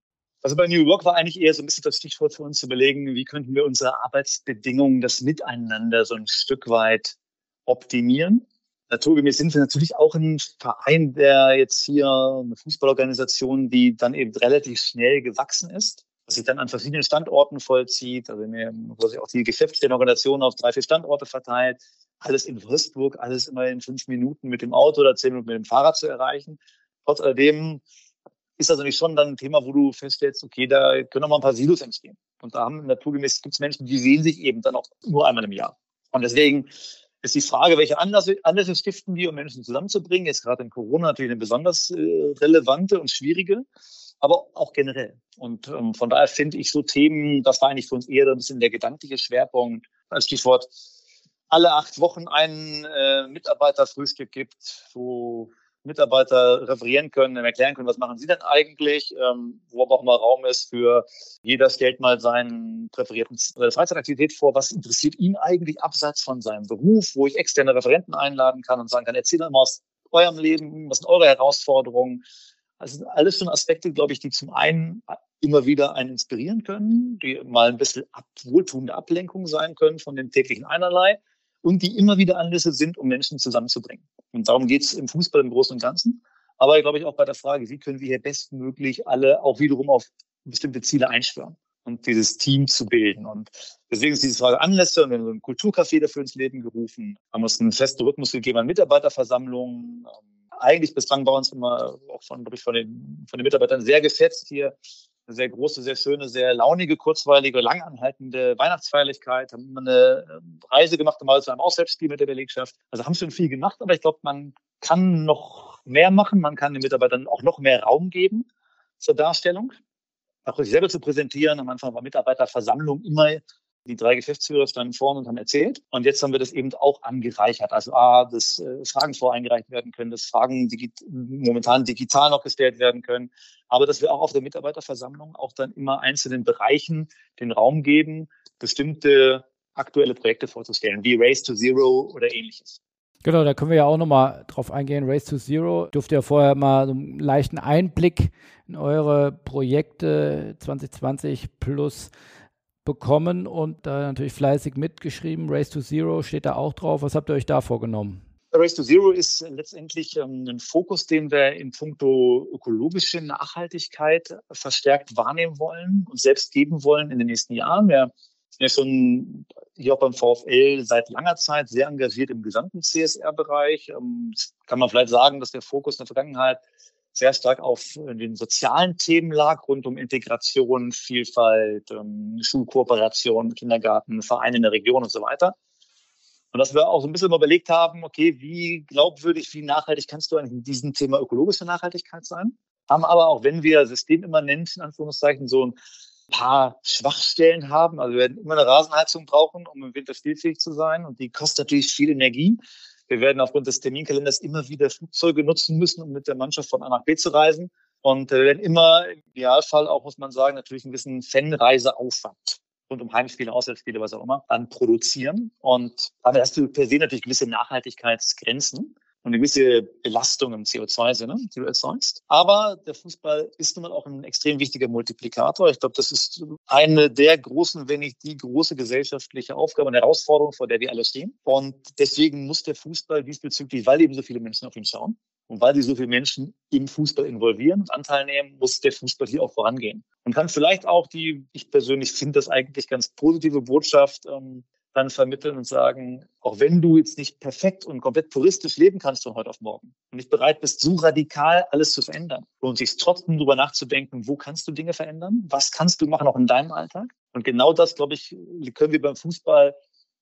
Also bei New Work war eigentlich eher so ein bisschen das Stichwort für uns zu überlegen, wie könnten wir unsere Arbeitsbedingungen, das Miteinander so ein Stück weit optimieren naturgemäß sind wir natürlich auch ein Verein, der jetzt hier eine Fußballorganisation, die dann eben relativ schnell gewachsen ist, was sich dann an verschiedenen Standorten vollzieht, also wo sich auch die Geschäftsstellenorganisation auf drei, vier Standorte verteilt, alles in Würzburg, alles immer in fünf Minuten mit dem Auto oder zehn Minuten mit dem Fahrrad zu erreichen. Trotz alledem ist das natürlich schon dann ein Thema, wo du feststellst, okay, da können auch mal ein paar Silos entstehen. Und da haben naturgemäß gibt es Menschen, die sehen sich eben dann auch nur einmal im Jahr. Und deswegen ist die Frage, welche Anlässe, Anlässe stiften wir, um Menschen zusammenzubringen. Jetzt gerade in Corona natürlich eine besonders äh, relevante und schwierige, aber auch generell. Und ähm, von daher finde ich so Themen, das war eigentlich für uns eher ein bisschen der gedankliche Schwerpunkt, als Stichwort alle acht Wochen ein äh, Mitarbeiterfrühstück gibt, wo Mitarbeiter referieren können, erklären können, was machen sie denn eigentlich, ähm, wo aber auch mal Raum ist für jeder stellt mal seinen präferierten äh, Freizeitaktivität vor, was interessiert ihn eigentlich abseits von seinem Beruf, wo ich externe Referenten einladen kann und sagen kann, erzähl mal aus eurem Leben, was sind eure Herausforderungen. Also alles schon Aspekte, glaube ich, die zum einen immer wieder einen inspirieren können, die mal ein bisschen ab, wohltuende Ablenkung sein können von dem täglichen Einerlei und die immer wieder Anlässe sind, um Menschen zusammenzubringen. Und darum geht es im Fußball im Großen und Ganzen. Aber glaube ich auch bei der Frage, wie können wir hier bestmöglich alle auch wiederum auf bestimmte Ziele einschwören und dieses Team zu bilden. Und deswegen ist diese Frage Anlässe und wir haben so ein Kulturcafé dafür ins Leben gerufen, haben uns einen festen Rhythmus gegeben an Mitarbeiterversammlungen. Eigentlich bislang bei uns immer auch von, von, den, von den Mitarbeitern sehr geschätzt hier sehr große, sehr schöne, sehr launige, kurzweilige, langanhaltende Weihnachtsfeierlichkeit, haben eine ähm, Reise gemacht, mal zu einem Auswärtsspiel mit der Belegschaft. Also haben schon viel gemacht, aber ich glaube, man kann noch mehr machen. Man kann den Mitarbeitern auch noch mehr Raum geben zur Darstellung. Auch sich selber zu präsentieren. Am Anfang war Mitarbeiterversammlung immer die drei Geschäftsführer standen vorne und haben erzählt. Und jetzt haben wir das eben auch angereichert. Also A, dass äh, Fragen voreingereicht werden können, dass Fragen digi momentan digital noch gestellt werden können. Aber dass wir auch auf der Mitarbeiterversammlung auch dann immer einzelnen Bereichen den Raum geben, bestimmte aktuelle Projekte vorzustellen, wie Race to Zero oder ähnliches. Genau, da können wir ja auch nochmal drauf eingehen. Race to Zero. Durfte ja vorher mal so einen leichten Einblick in eure Projekte 2020 plus bekommen und da natürlich fleißig mitgeschrieben. Race to Zero steht da auch drauf. Was habt ihr euch da vorgenommen? Race to Zero ist letztendlich ähm, ein Fokus, den wir in puncto ökologische Nachhaltigkeit verstärkt wahrnehmen wollen und selbst geben wollen in den nächsten Jahren. Wir sind ja schon hier auch beim VfL seit langer Zeit sehr engagiert im gesamten CSR-Bereich. Ähm, kann man vielleicht sagen, dass der Fokus in der Vergangenheit sehr stark auf den sozialen Themen lag, rund um Integration, Vielfalt, ähm, Schulkooperation, Kindergarten, Vereine in der Region und so weiter. Und dass wir auch so ein bisschen überlegt haben, okay, wie glaubwürdig, wie nachhaltig kannst du eigentlich in diesem Thema ökologische Nachhaltigkeit sein? Haben aber auch, wenn wir systemimmanent, in Anführungszeichen, so ein paar Schwachstellen haben. Also wir werden immer eine Rasenheizung brauchen, um im Winter spielfähig zu sein. Und die kostet natürlich viel Energie. Wir werden aufgrund des Terminkalenders immer wieder Flugzeuge nutzen müssen, um mit der Mannschaft von A nach B zu reisen. Und wir werden immer im Idealfall auch, muss man sagen, natürlich ein bisschen Fanreiseaufwand rund um Heimspiele, Auswärtsspiele, was auch immer, dann produzieren. Und damit hast du per se natürlich gewisse Nachhaltigkeitsgrenzen eine gewisse Belastung im CO2-Sinne, die du erzeugst. Aber der Fußball ist nun mal auch ein extrem wichtiger Multiplikator. Ich glaube, das ist eine der großen, wenn nicht die große gesellschaftliche Aufgabe und Herausforderung, vor der wir alle stehen. Und deswegen muss der Fußball diesbezüglich, weil eben so viele Menschen auf ihn schauen, und weil sich so viele Menschen im Fußball involvieren und Anteil nehmen, muss der Fußball hier auch vorangehen. Und kann vielleicht auch die, ich persönlich finde das eigentlich ganz positive Botschaft, ähm, dann vermitteln und sagen, auch wenn du jetzt nicht perfekt und komplett puristisch leben kannst von heute auf morgen und nicht bereit bist, so radikal alles zu verändern, lohnt sich trotzdem darüber nachzudenken, wo kannst du Dinge verändern? Was kannst du machen auch in deinem Alltag? Und genau das, glaube ich, können wir beim Fußball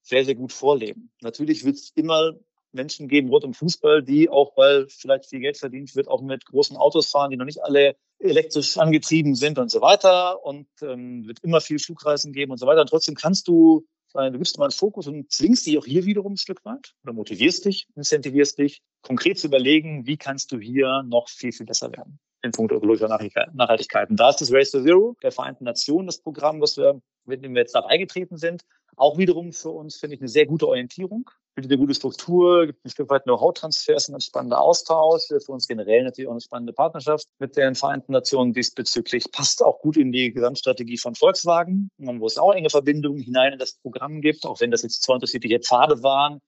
sehr, sehr gut vorleben. Natürlich wird es immer Menschen geben rund um Fußball, die auch, weil vielleicht viel Geld verdient wird, auch mit großen Autos fahren, die noch nicht alle elektrisch angetrieben sind und so weiter. Und ähm, wird immer viel Flugreisen geben und so weiter. Und trotzdem kannst du sagen, du gibst mal einen Fokus und zwingst dich auch hier wiederum ein Stück weit oder motivierst dich, incentivierst dich, konkret zu überlegen, wie kannst du hier noch viel, viel besser werden in puncto ökologischer Nachhaltigkeit. Und da ist das Race to Zero der Vereinten Nationen, das Programm, was wir, mit dem wir jetzt dabei getreten sind, auch wiederum für uns, finde ich, eine sehr gute Orientierung bietet eine gute Struktur, gibt ein Stück weit Know-how-Transfers, ein spannender Austausch, für uns generell natürlich auch eine spannende Partnerschaft mit den Vereinten Nationen diesbezüglich, passt auch gut in die Gesamtstrategie von Volkswagen, wo es auch enge Verbindungen hinein in das Programm gibt, auch wenn das jetzt zwei unterschiedliche Pfade waren,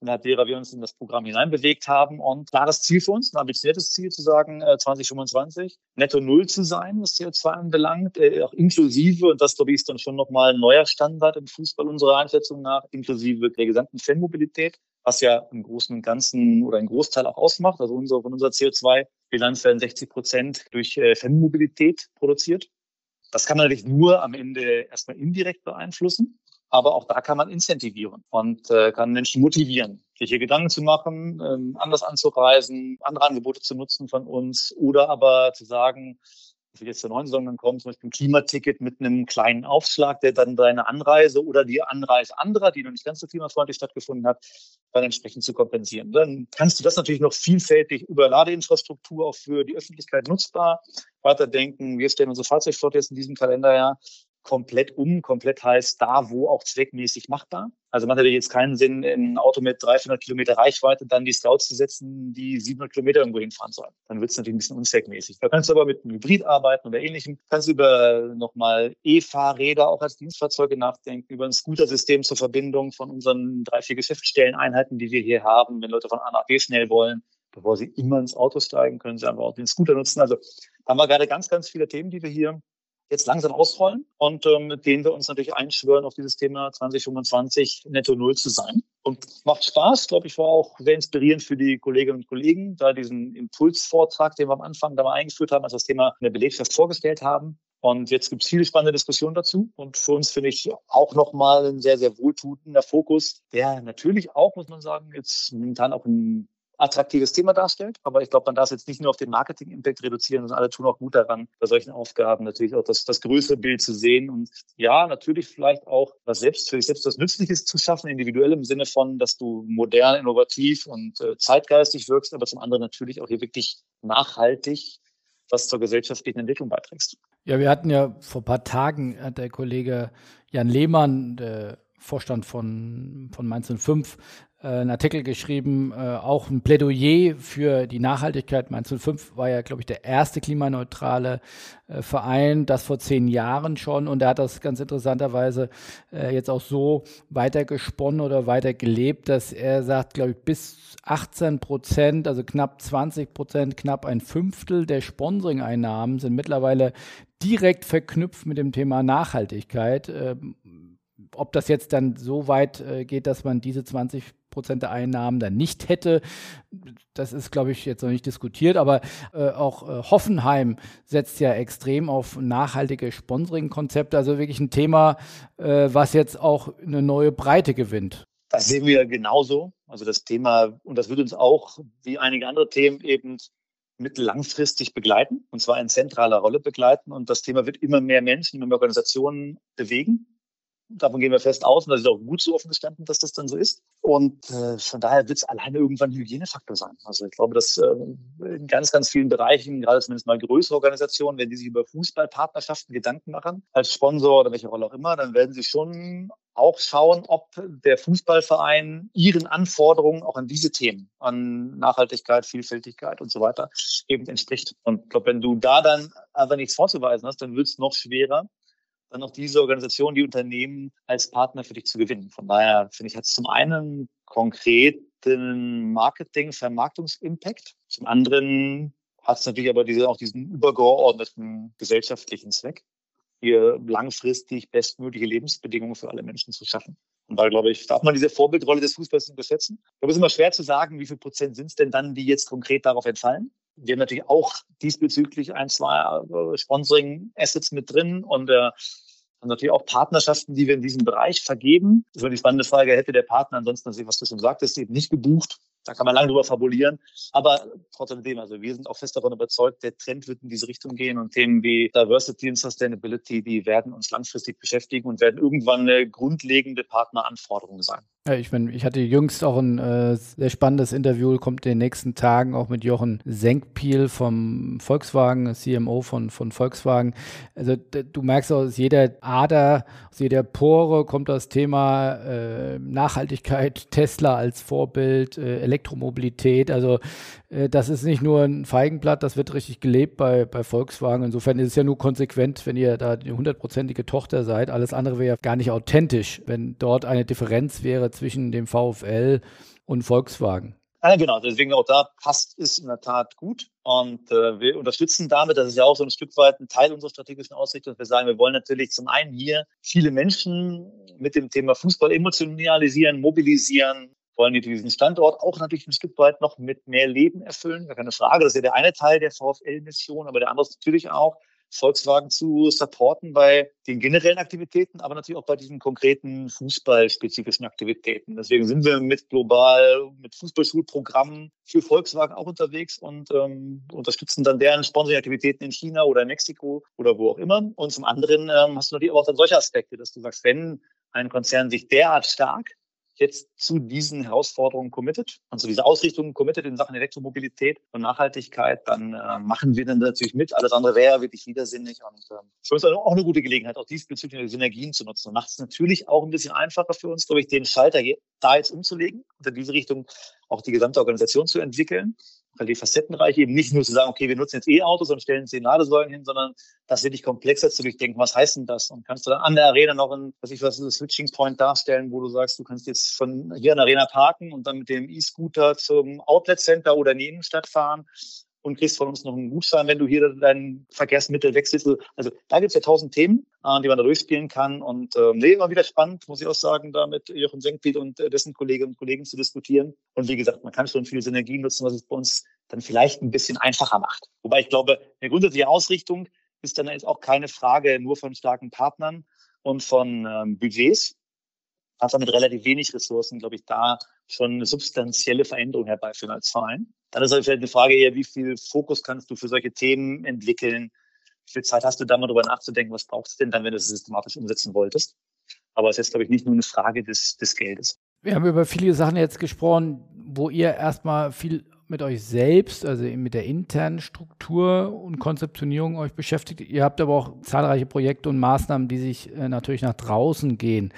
innerhalb derer wir uns in das Programm hineinbewegt haben. Und klares Ziel für uns, ein ambitioniertes Ziel zu sagen, 2025 äh, netto Null zu sein, was CO2 anbelangt, äh, auch inklusive, und das glaube ich ist dann schon nochmal ein neuer Standard im Fußball unserer Einschätzung nach, inklusive der gesamten Fanmobilität, was ja im Großen und Ganzen oder ein Großteil auch ausmacht. Also unsere, von unserer CO2-Bilanz werden 60 Prozent durch äh, Fanmobilität produziert. Das kann man natürlich nur am Ende erstmal indirekt beeinflussen. Aber auch da kann man incentivieren und äh, kann Menschen motivieren, sich hier Gedanken zu machen, ähm, anders anzureisen, andere Angebote zu nutzen von uns oder aber zu sagen, wie jetzt der neuen Saison dann kommt, zum Beispiel ein Klimaticket mit einem kleinen Aufschlag, der dann deine Anreise oder die Anreise anderer, die noch nicht ganz so klimafreundlich stattgefunden hat, dann entsprechend zu kompensieren. Dann kannst du das natürlich noch vielfältig über Ladeinfrastruktur auch für die Öffentlichkeit nutzbar weiterdenken. Wir stellen unsere Fahrzeugflotte jetzt in diesem Kalenderjahr komplett um. Komplett heißt da, wo auch zweckmäßig machbar. Also macht natürlich jetzt keinen Sinn, in ein Auto mit 300 Kilometer Reichweite dann die Scouts zu setzen, die 700 Kilometer irgendwo hinfahren sollen. Dann wird es natürlich ein bisschen unzweckmäßig. Da kannst du aber mit einem Hybrid arbeiten oder ähnlichem. Kannst über nochmal E-Fahrräder auch als Dienstfahrzeuge nachdenken, über ein Scooter-System zur Verbindung von unseren drei, vier Geschäftsstelleneinheiten, die wir hier haben, wenn Leute von A nach B schnell wollen bevor sie immer ins Auto steigen, können sie einfach auch den Scooter nutzen. Also haben wir gerade ganz, ganz viele Themen, die wir hier jetzt langsam ausrollen und ähm, mit denen wir uns natürlich einschwören, auf dieses Thema 2025 netto null zu sein. Und macht Spaß, glaube ich, war auch sehr inspirierend für die Kolleginnen und Kollegen, da diesen Impulsvortrag, den wir am Anfang da mal eingeführt haben, als das Thema in der Belegschaft vorgestellt haben. Und jetzt gibt es viele spannende Diskussionen dazu. Und für uns finde ich auch nochmal ein sehr, sehr wohltuender Fokus, der natürlich auch, muss man sagen, jetzt momentan auch ein attraktives Thema darstellt. Aber ich glaube, man darf es jetzt nicht nur auf den Marketing-Impact reduzieren, sondern alle tun auch gut daran, bei solchen Aufgaben natürlich auch das, das größere Bild zu sehen und ja, natürlich vielleicht auch was selbst für sich selbst was Nützliches zu schaffen, individuell im Sinne von, dass du modern, innovativ und äh, zeitgeistig wirkst, aber zum anderen natürlich auch hier wirklich nachhaltig was zur gesellschaftlichen Entwicklung beiträgst. Ja, wir hatten ja vor ein paar Tagen, hat der Kollege Jan Lehmann, der Vorstand von, von Mainz 05, äh, einen Artikel geschrieben, äh, auch ein Plädoyer für die Nachhaltigkeit. Mainz 05 war ja, glaube ich, der erste klimaneutrale äh, Verein, das vor zehn Jahren schon. Und er hat das ganz interessanterweise äh, jetzt auch so weiter gesponnen oder weiter gelebt, dass er sagt, glaube ich, bis 18 Prozent, also knapp 20 Prozent, knapp ein Fünftel der Sponsoring-Einnahmen sind mittlerweile direkt verknüpft mit dem Thema Nachhaltigkeit. Ähm, ob das jetzt dann so weit äh, geht, dass man diese 20 Prozent der Einnahmen dann nicht hätte, das ist, glaube ich, jetzt noch nicht diskutiert. Aber äh, auch äh, Hoffenheim setzt ja extrem auf nachhaltige Sponsoring-Konzepte. Also wirklich ein Thema, äh, was jetzt auch eine neue Breite gewinnt. Das sehen wir genauso. Also das Thema, und das wird uns auch wie einige andere Themen eben mittellangfristig begleiten, und zwar in zentraler Rolle begleiten. Und das Thema wird immer mehr Menschen, immer mehr Organisationen bewegen davon gehen wir fest aus und das ist auch gut so offen gestanden, dass das dann so ist. Und äh, von daher wird es alleine irgendwann ein Hygienefaktor sein. Also ich glaube, dass äh, in ganz, ganz vielen Bereichen, gerade zumindest mal größere Organisationen, wenn die sich über Fußballpartnerschaften Gedanken machen, als Sponsor oder welche Rolle auch immer, dann werden sie schon auch schauen, ob der Fußballverein ihren Anforderungen auch an diese Themen, an Nachhaltigkeit, Vielfältigkeit und so weiter, eben entspricht. Und ich glaube, wenn du da dann einfach nichts vorzuweisen hast, dann wird es noch schwerer, dann auch diese Organisation, die Unternehmen als Partner für dich zu gewinnen. Von daher finde ich, hat es zum einen konkreten Marketing, Vermarktungsimpact, zum anderen hat es natürlich aber diese, auch diesen übergeordneten gesellschaftlichen Zweck, hier langfristig bestmögliche Lebensbedingungen für alle Menschen zu schaffen. Und da glaube ich, darf man diese Vorbildrolle des Fußballs unterschätzen. Da ist immer schwer zu sagen, wie viel Prozent sind es denn dann, die jetzt konkret darauf entfallen. Wir haben natürlich auch diesbezüglich ein, zwei äh, Sponsoring-Assets mit drin und äh, haben natürlich auch Partnerschaften, die wir in diesem Bereich vergeben. Das ist die spannende Frage, hätte der Partner ansonsten, was du schon sagtest, eben nicht gebucht, da kann man lange drüber fabulieren. Aber trotzdem, also wir sind auch fest davon überzeugt, der Trend wird in diese Richtung gehen und Themen wie Diversity und Sustainability, die werden uns langfristig beschäftigen und werden irgendwann eine grundlegende Partneranforderung sein. Ja, ich meine, ich hatte jüngst auch ein äh, sehr spannendes Interview, kommt in den nächsten Tagen auch mit Jochen Senkpiel vom Volkswagen, CMO von, von Volkswagen. Also du merkst aus jeder Ader, aus jeder Pore kommt das Thema äh, Nachhaltigkeit, Tesla als Vorbild, äh, Elektromobilität. Also äh, das ist nicht nur ein Feigenblatt, das wird richtig gelebt bei, bei Volkswagen. Insofern ist es ja nur konsequent, wenn ihr da die hundertprozentige Tochter seid. Alles andere wäre ja gar nicht authentisch, wenn dort eine Differenz wäre zwischen dem VfL und Volkswagen. Ja, genau, deswegen auch da passt es in der Tat gut. Und äh, wir unterstützen damit, das ist ja auch so ein Stück weit ein Teil unserer strategischen Ausrichtung, dass wir sagen, wir wollen natürlich zum einen hier viele Menschen mit dem Thema Fußball emotionalisieren, mobilisieren, wollen die diesen Standort auch natürlich ein Stück weit noch mit mehr Leben erfüllen. Gar keine Frage. Das ist ja der eine Teil der VfL-Mission, aber der andere ist natürlich auch, Volkswagen zu supporten bei den generellen Aktivitäten, aber natürlich auch bei diesen konkreten fußballspezifischen Aktivitäten. Deswegen sind wir mit global, mit Fußballschulprogrammen für Volkswagen auch unterwegs und ähm, unterstützen dann deren Sponsoring-Aktivitäten in China oder in Mexiko oder wo auch immer. Und zum anderen ähm, hast du natürlich auch dann solche Aspekte, dass du sagst, wenn ein Konzern sich derart stark jetzt zu diesen Herausforderungen committed und zu dieser Ausrichtung committed in Sachen Elektromobilität und Nachhaltigkeit, dann äh, machen wir dann natürlich mit. Alles andere wäre wirklich widersinnig und äh, für uns auch eine gute Gelegenheit, auch diesbezüglich Synergien zu nutzen. Und macht es natürlich auch ein bisschen einfacher für uns, glaube ich, den Schalter da jetzt umzulegen und in diese Richtung auch die gesamte Organisation zu entwickeln die facettenreich eben nicht nur zu sagen, okay, wir nutzen jetzt E-Autos und stellen zehn Ladesäulen hin, sondern das wirklich komplexer zu durchdenken. Was heißt denn das? Und kannst du dann an der Arena noch ein, was ich was, ein Switching Point darstellen, wo du sagst, du kannst jetzt von hier an der Arena parken und dann mit dem E-Scooter zum Outlet Center oder in die Innenstadt fahren und kriegst von uns noch einen Gutschein, wenn du hier dein Verkehrsmittel wechselst. Also da gibt es ja tausend Themen, äh, die man da durchspielen kann. Und äh, nee, immer wieder spannend, muss ich auch sagen, da mit Jochen Senkfield und äh, dessen Kolleginnen und Kollegen zu diskutieren. Und wie gesagt, man kann schon viele Synergien nutzen, was es bei uns dann vielleicht ein bisschen einfacher macht. Wobei ich glaube, eine grundsätzliche Ausrichtung ist dann jetzt auch keine Frage nur von starken Partnern und von ähm, Budgets. Einfach mit relativ wenig Ressourcen, glaube ich, da schon eine substanzielle Veränderung herbeiführen als Verein. Dann ist vielleicht eine Frage eher, wie viel Fokus kannst du für solche Themen entwickeln? Wie viel Zeit hast du da mal drüber nachzudenken? Was brauchst du denn dann, wenn du es systematisch umsetzen wolltest? Aber es ist, glaube ich, nicht nur eine Frage des, des Geldes. Wir haben über viele Sachen jetzt gesprochen, wo ihr erstmal viel mit euch selbst, also mit der internen Struktur und Konzeptionierung euch beschäftigt. Ihr habt aber auch zahlreiche Projekte und Maßnahmen, die sich äh, natürlich nach draußen gehen.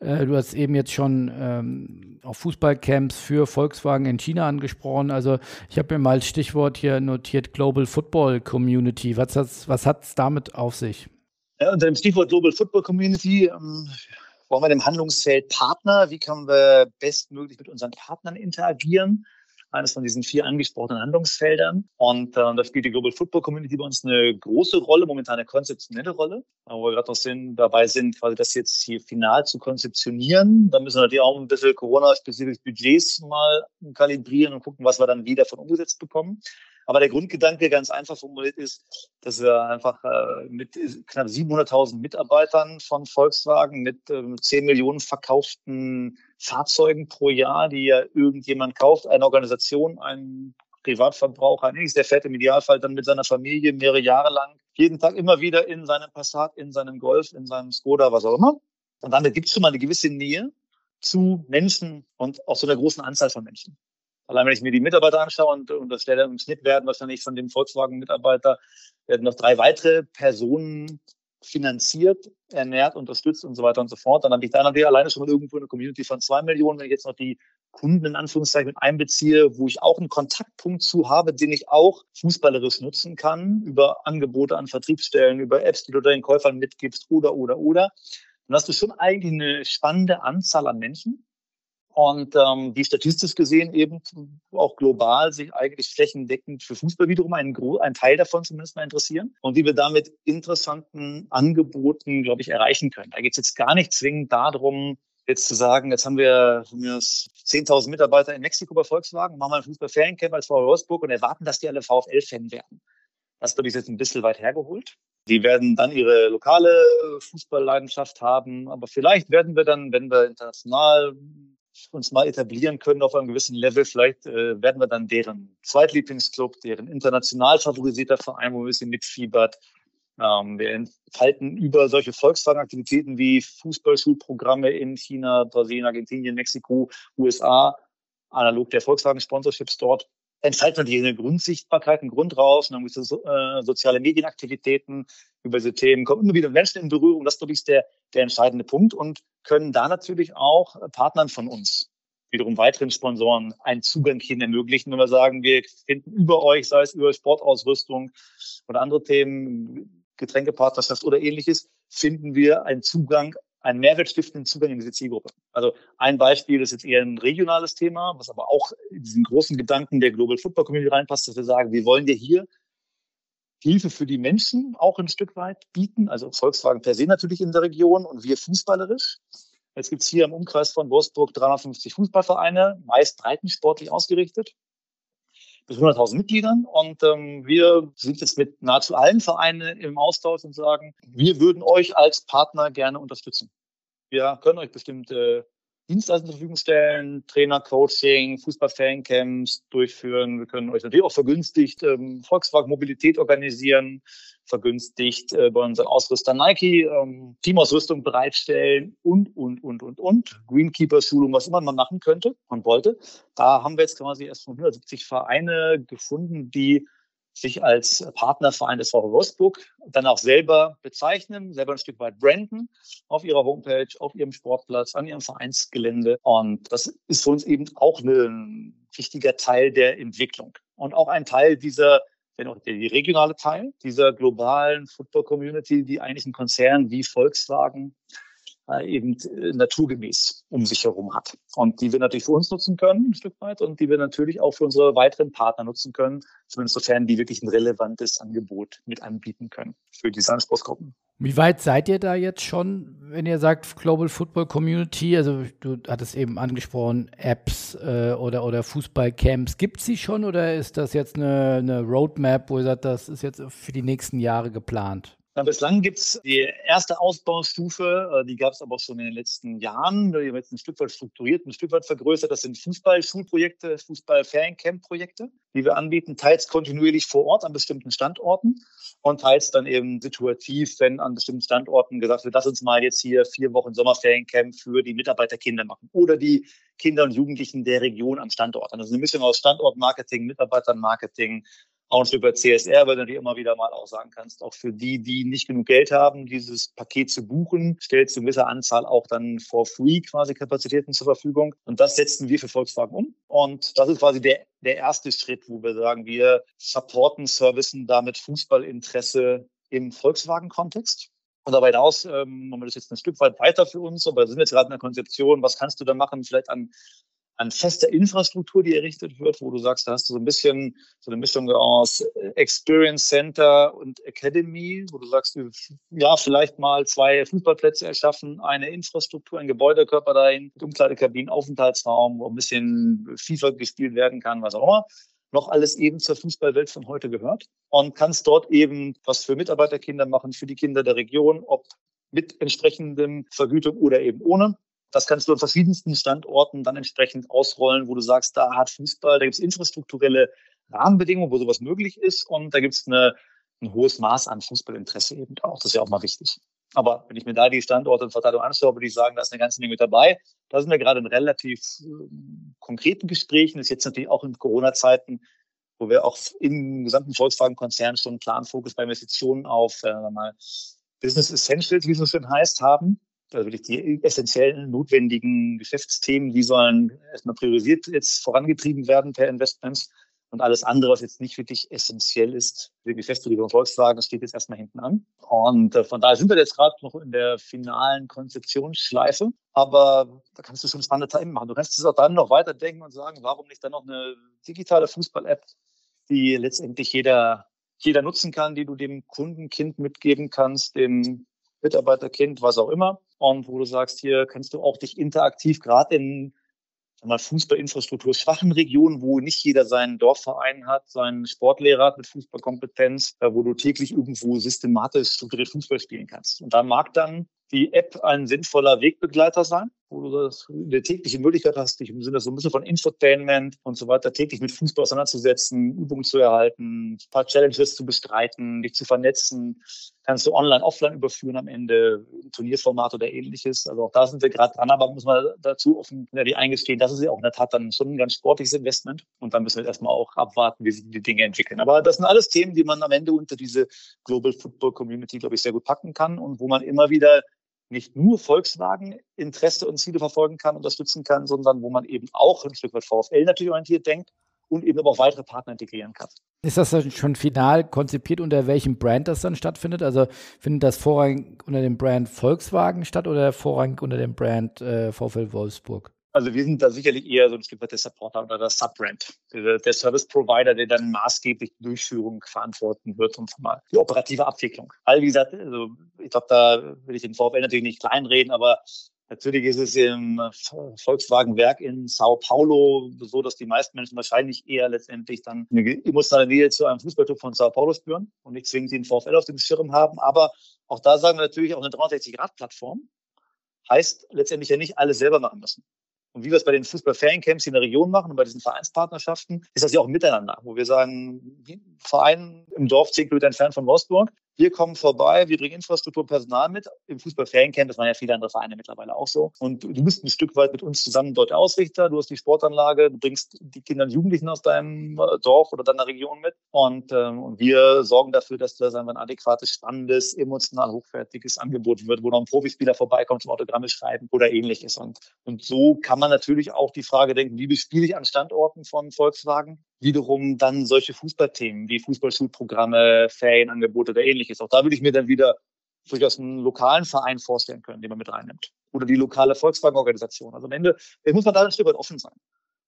Äh, du hast eben jetzt schon ähm, auf Fußballcamps für Volkswagen in China angesprochen. Also ich habe mir mal als Stichwort hier notiert Global Football Community. Was hat was hat's damit auf sich? Ja, unter dem Stichwort Global Football Community ähm, wollen wir dem Handlungsfeld Partner, wie können wir bestmöglich mit unseren Partnern interagieren? Eines von diesen vier angesprochenen Handlungsfeldern. Und äh, da spielt die Global Football Community bei uns eine große Rolle, momentan eine konzeptionelle Rolle, wo wir gerade noch sind, dabei sind, quasi das jetzt hier final zu konzeptionieren. Da müssen wir natürlich auch ein bisschen Corona-spezifische Budgets mal kalibrieren und gucken, was wir dann wieder von umgesetzt bekommen. Aber der Grundgedanke ganz einfach formuliert ist, dass wir einfach äh, mit knapp 700.000 Mitarbeitern von Volkswagen mit ähm, 10 Millionen verkauften Fahrzeugen pro Jahr, die ja irgendjemand kauft, eine Organisation, ein Privatverbraucher, nichts, der fährt im Idealfall dann mit seiner Familie mehrere Jahre lang jeden Tag immer wieder in seinem Passat, in seinem Golf, in seinem Skoda, was auch immer. Und damit gibt es schon mal eine gewisse Nähe zu Menschen und auch so einer großen Anzahl von Menschen. Allein wenn ich mir die Mitarbeiter anschaue und, und das wäre im Schnitt werden wahrscheinlich von dem Volkswagen-Mitarbeiter werden noch drei weitere Personen finanziert, ernährt, unterstützt und so weiter und so fort. Dann habe ich da natürlich alleine schon mal irgendwo eine Community von zwei Millionen. Wenn ich jetzt noch die Kunden in Anführungszeichen mit einbeziehe, wo ich auch einen Kontaktpunkt zu habe, den ich auch fußballerisch nutzen kann, über Angebote an Vertriebsstellen, über Apps, die du den Käufern mitgibst oder, oder, oder, dann hast du schon eigentlich eine spannende Anzahl an Menschen, und ähm, die statistisch gesehen eben auch global sich eigentlich flächendeckend für Fußball wiederum einen, einen Teil davon zumindest mal interessieren und wie wir damit interessanten Angeboten, glaube ich, erreichen können. Da geht es jetzt gar nicht zwingend darum, jetzt zu sagen, jetzt haben wir 10.000 Mitarbeiter in Mexiko bei Volkswagen, machen wir ein Fußball-Feriencamp als VW Wolfsburg und erwarten, dass die alle VfL-Fan werden. Das glaube ich jetzt ein bisschen weit hergeholt. Die werden dann ihre lokale Fußballleidenschaft haben, aber vielleicht werden wir dann, wenn wir international uns mal etablieren können auf einem gewissen Level. Vielleicht äh, werden wir dann deren Zweitlieblingsclub, deren international favorisierter Verein, wo ein bisschen mitfiebert. Ähm, wir entfalten über solche Volkswagen-Aktivitäten wie Fußballschulprogramme in China, Brasilien, Argentinien, Mexiko, USA, analog der Volkswagen-Sponsorships dort, entfalten wir eine Grundsichtbarkeit, einen Grund raus, dann haben wir so, äh, soziale Medienaktivitäten über diese Themen, kommen immer wieder Menschen in Berührung. Das, glaube ich, ist der, der entscheidende Punkt und können da natürlich auch Partnern von uns, wiederum weiteren Sponsoren, einen Zugang hin ermöglichen, wenn wir sagen, wir finden über euch, sei es über Sportausrüstung oder andere Themen, Getränkepartnerschaft oder ähnliches, finden wir einen Zugang, einen mehrwertstiftenden Zugang in diese Zielgruppe. Also ein Beispiel ist jetzt eher ein regionales Thema, was aber auch in diesen großen Gedanken der Global Football Community reinpasst, dass wir sagen, wir wollen dir hier Hilfe für die Menschen auch ein Stück weit bieten. Also Volkswagen per se natürlich in der Region und wir fußballerisch. Jetzt gibt es hier im Umkreis von Wolfsburg 350 Fußballvereine, meist breitensportlich ausgerichtet, bis 100.000 Mitgliedern. Und ähm, wir sind jetzt mit nahezu allen Vereinen im Austausch und sagen, wir würden euch als Partner gerne unterstützen. Wir können euch bestimmte Dienstleistungen zur Verfügung stellen, Trainer, Coaching, Fußball-Fancamps durchführen. Wir können euch natürlich auch vergünstigt ähm, Volkswagen Mobilität organisieren, vergünstigt äh, bei unserem Ausrüster Nike ähm, Teamausrüstung bereitstellen und, und, und, und, und. Greenkeeper-Schulung, was immer man machen könnte und wollte. Da haben wir jetzt quasi erst von 170 Vereine gefunden, die sich als Partnerverein des VW Wolfsburg dann auch selber bezeichnen, selber ein Stück weit branden auf ihrer Homepage, auf ihrem Sportplatz, an ihrem Vereinsgelände. Und das ist für uns eben auch ein wichtiger Teil der Entwicklung und auch ein Teil dieser wenn auch der regionale Teil dieser globalen Football-Community, die eigentlich ein Konzern wie Volkswagen eben äh, naturgemäß um sich herum hat. Und die wir natürlich für uns nutzen können, ein Stück weit, und die wir natürlich auch für unsere weiteren Partner nutzen können, zumindest sofern die wirklich ein relevantes Angebot mit anbieten können für diese Anspruchsgruppen. Wie weit seid ihr da jetzt schon, wenn ihr sagt Global Football Community? Also du hattest eben angesprochen, Apps äh, oder, oder Fußballcamps. Gibt es sie schon oder ist das jetzt eine, eine Roadmap, wo ihr sagt, das ist jetzt für die nächsten Jahre geplant? Na, bislang gibt es die erste Ausbaustufe, äh, die gab es aber schon in den letzten Jahren. Die haben jetzt ein Stück weit strukturiert, ein Stück weit vergrößert. Das sind Fußball-Schulprojekte, Fußball-Feriencamp-Projekte, die wir anbieten, teils kontinuierlich vor Ort an bestimmten Standorten und teils dann eben situativ, wenn an bestimmten Standorten gesagt wird, lass uns mal jetzt hier vier Wochen Sommerferiencamp für die Mitarbeiterkinder machen oder die Kinder und Jugendlichen der Region am Standort. Also eine Mischung aus Standortmarketing, Mitarbeitermarketing, auch Stück weit CSR, weil du dir immer wieder mal auch sagen kannst, auch für die, die nicht genug Geld haben, dieses Paket zu buchen, stellst du eine gewisse Anzahl auch dann for free quasi Kapazitäten zur Verfügung. Und das setzen wir für Volkswagen um. Und das ist quasi der, der erste Schritt, wo wir sagen, wir supporten, servicen damit Fußballinteresse im Volkswagen-Kontext. Und darüber hinaus ähm, haben wir das jetzt ein Stück weit weiter für uns, aber sind jetzt gerade in der Konzeption, was kannst du da machen, vielleicht an an fester Infrastruktur, die errichtet wird, wo du sagst, da hast du so ein bisschen so eine Mischung aus Experience Center und Academy, wo du sagst, ja, vielleicht mal zwei Fußballplätze erschaffen, eine Infrastruktur, ein Gebäudekörper dahin, Umkleidekabinen, Aufenthaltsraum, wo ein bisschen FIFA gespielt werden kann, was auch immer noch alles eben zur Fußballwelt von heute gehört und kannst dort eben was für Mitarbeiterkinder machen, für die Kinder der Region, ob mit entsprechendem Vergütung oder eben ohne. Das kannst du an verschiedensten Standorten dann entsprechend ausrollen, wo du sagst, da hat Fußball, da gibt es infrastrukturelle Rahmenbedingungen, wo sowas möglich ist und da gibt es ein hohes Maß an Fußballinteresse eben auch. Das ist ja auch mal wichtig. Aber wenn ich mir da die Standorte in Verteilung anschaue, würde ich sagen, da ist eine ganze Menge mit dabei. Da sind wir gerade in relativ äh, konkreten Gesprächen. Das ist jetzt natürlich auch in Corona-Zeiten, wo wir auch im gesamten Volkswagen-Konzern schon einen klaren Fokus bei Investitionen auf äh, mal Business Essentials, wie es so schön heißt, haben also wirklich die essentiellen, notwendigen Geschäftsthemen, die sollen erstmal priorisiert jetzt vorangetrieben werden per Investments. Und alles andere, was jetzt nicht wirklich essentiell ist für die Geschäftsbetriebe von Volkswagen, steht jetzt erstmal hinten an. Und äh, von daher sind wir jetzt gerade noch in der finalen Konzeptionsschleife. Aber da kannst du schon spannende Themen machen. Du kannst es auch dann noch weiterdenken und sagen, warum nicht dann noch eine digitale Fußball-App, die letztendlich jeder, jeder nutzen kann, die du dem Kundenkind mitgeben kannst, dem Mitarbeiterkind, was auch immer. Und wo du sagst, hier kannst du auch dich interaktiv gerade in mal Fußballinfrastruktur schwachen Regionen, wo nicht jeder seinen Dorfverein hat, seinen Sportlehrer hat mit Fußballkompetenz, wo du täglich irgendwo systematisch strukturiert Fußball spielen kannst. Und da mag dann die App ein sinnvoller Wegbegleiter sein, wo du das, eine tägliche Möglichkeit hast, dich im Sinne so ein bisschen von Infotainment und so weiter täglich mit Fußball auseinanderzusetzen, Übungen zu erhalten, ein paar Challenges zu bestreiten, dich zu vernetzen, kannst du online, offline überführen am Ende, Turnierformat oder ähnliches. Also auch da sind wir gerade dran, aber muss man dazu offen die eingestehen, das ist ja auch in der Tat dann schon ein ganz sportliches Investment. Und dann müssen wir erstmal auch abwarten, wie sich die Dinge entwickeln. Aber das sind alles Themen, die man am Ende unter diese Global Football Community, glaube ich, sehr gut packen kann und wo man immer wieder nicht nur Volkswagen Interesse und Ziele verfolgen kann, unterstützen kann, sondern wo man eben auch ein Stück weit VfL natürlich orientiert denkt und eben aber auch weitere Partner integrieren kann. Ist das dann schon final konzipiert, unter welchem Brand das dann stattfindet? Also findet das vorrangig unter dem Brand Volkswagen statt oder vorrangig unter dem Brand äh, VfL Wolfsburg? Also wir sind da sicherlich eher so ein Stück weit der Supporter oder der Subbrand, der Service Provider, der dann maßgeblich die Durchführung verantworten wird und mal die operative Abwicklung. All wie gesagt, also ich glaube, da will ich den VfL natürlich nicht kleinreden, aber Natürlich ist es im Volkswagen-Werk in Sao Paulo so, dass die meisten Menschen wahrscheinlich eher letztendlich dann eine emotionale Nähe zu einem Fußballclub von Sao Paulo spüren und nicht zwingend den VfL auf dem Schirm haben. Aber auch da sagen wir natürlich auch eine 360-Grad-Plattform heißt letztendlich ja nicht alles selber machen müssen. Und wie wir es bei den Fußball-Feriencamps in der Region machen und bei diesen Vereinspartnerschaften, ist das ja auch miteinander, wo wir sagen, Verein im Dorf zehn Kilometer entfernt von Wolfsburg, wir kommen vorbei, wir bringen Infrastruktur, Personal mit. Im Fußball-Feriencamp, das waren ja viele andere Vereine mittlerweile auch so. Und du bist ein Stück weit mit uns zusammen dort Ausrichter. Du hast die Sportanlage, du bringst die Kinder und Jugendlichen aus deinem äh, Dorf oder deiner Region mit. Und, ähm, und wir sorgen dafür, dass da ein adäquates, spannendes, emotional hochwertiges Angebot wird, wo noch ein Profispieler vorbeikommt zum Autogramme schreiben oder ähnliches. Und, und so kann man natürlich auch die Frage denken, wie bespiele ich an Standorten von Volkswagen? Wiederum dann solche Fußballthemen wie Fußballschulprogramme, Ferienangebote oder ähnliches. Auch da würde ich mir dann wieder durchaus einen lokalen Verein vorstellen können, den man mit reinnimmt. Oder die lokale Volkswagen-Organisation. Also am Ende muss man da ein Stück weit offen sein.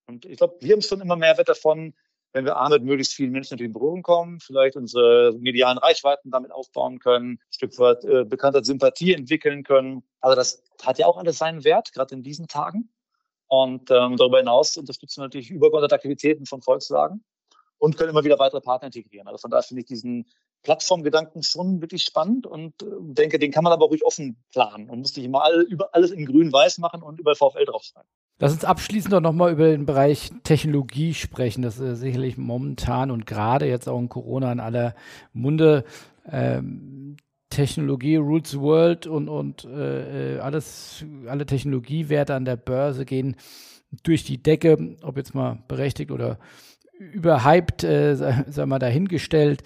Und ich glaube, wir haben schon immer mehr Wert davon, wenn wir A, möglichst vielen Menschen natürlich in Berührung kommen, vielleicht unsere medialen Reichweiten damit aufbauen können, ein Stück weit äh, bekannter Sympathie entwickeln können. Also das hat ja auch alles seinen Wert, gerade in diesen Tagen. Und ähm, darüber hinaus unterstützen wir natürlich Aktivitäten von Volkswagen und können immer wieder weitere Partner integrieren. Also von daher finde ich diesen Plattformgedanken schon wirklich spannend und äh, denke, den kann man aber ruhig offen planen und muss nicht immer all, über alles in grün-weiß machen und über VfL draufschreiben. Lass uns abschließend doch nochmal über den Bereich Technologie sprechen. Das ist sicherlich momentan und gerade jetzt auch in Corona in aller Munde. Ähm, Technologie the world und, und äh, alles, alle Technologiewerte an der Börse gehen durch die Decke, ob jetzt mal berechtigt oder überhyped, äh, wir mal dahingestellt.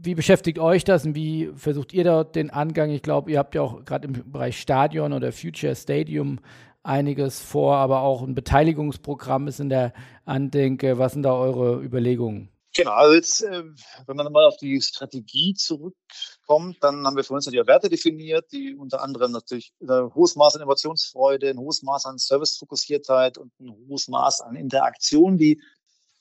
Wie beschäftigt euch das und wie versucht ihr dort den Angang? Ich glaube, ihr habt ja auch gerade im Bereich Stadion oder Future Stadium einiges vor, aber auch ein Beteiligungsprogramm ist in der Andenke. Was sind da eure Überlegungen? Genau, also jetzt, äh, wenn man mal auf die Strategie zurückkommt, dann haben wir für uns natürlich Werte definiert, die unter anderem natürlich ein hohes Maß an Innovationsfreude, ein hohes Maß an Servicefokussiertheit und ein hohes Maß an Interaktion, die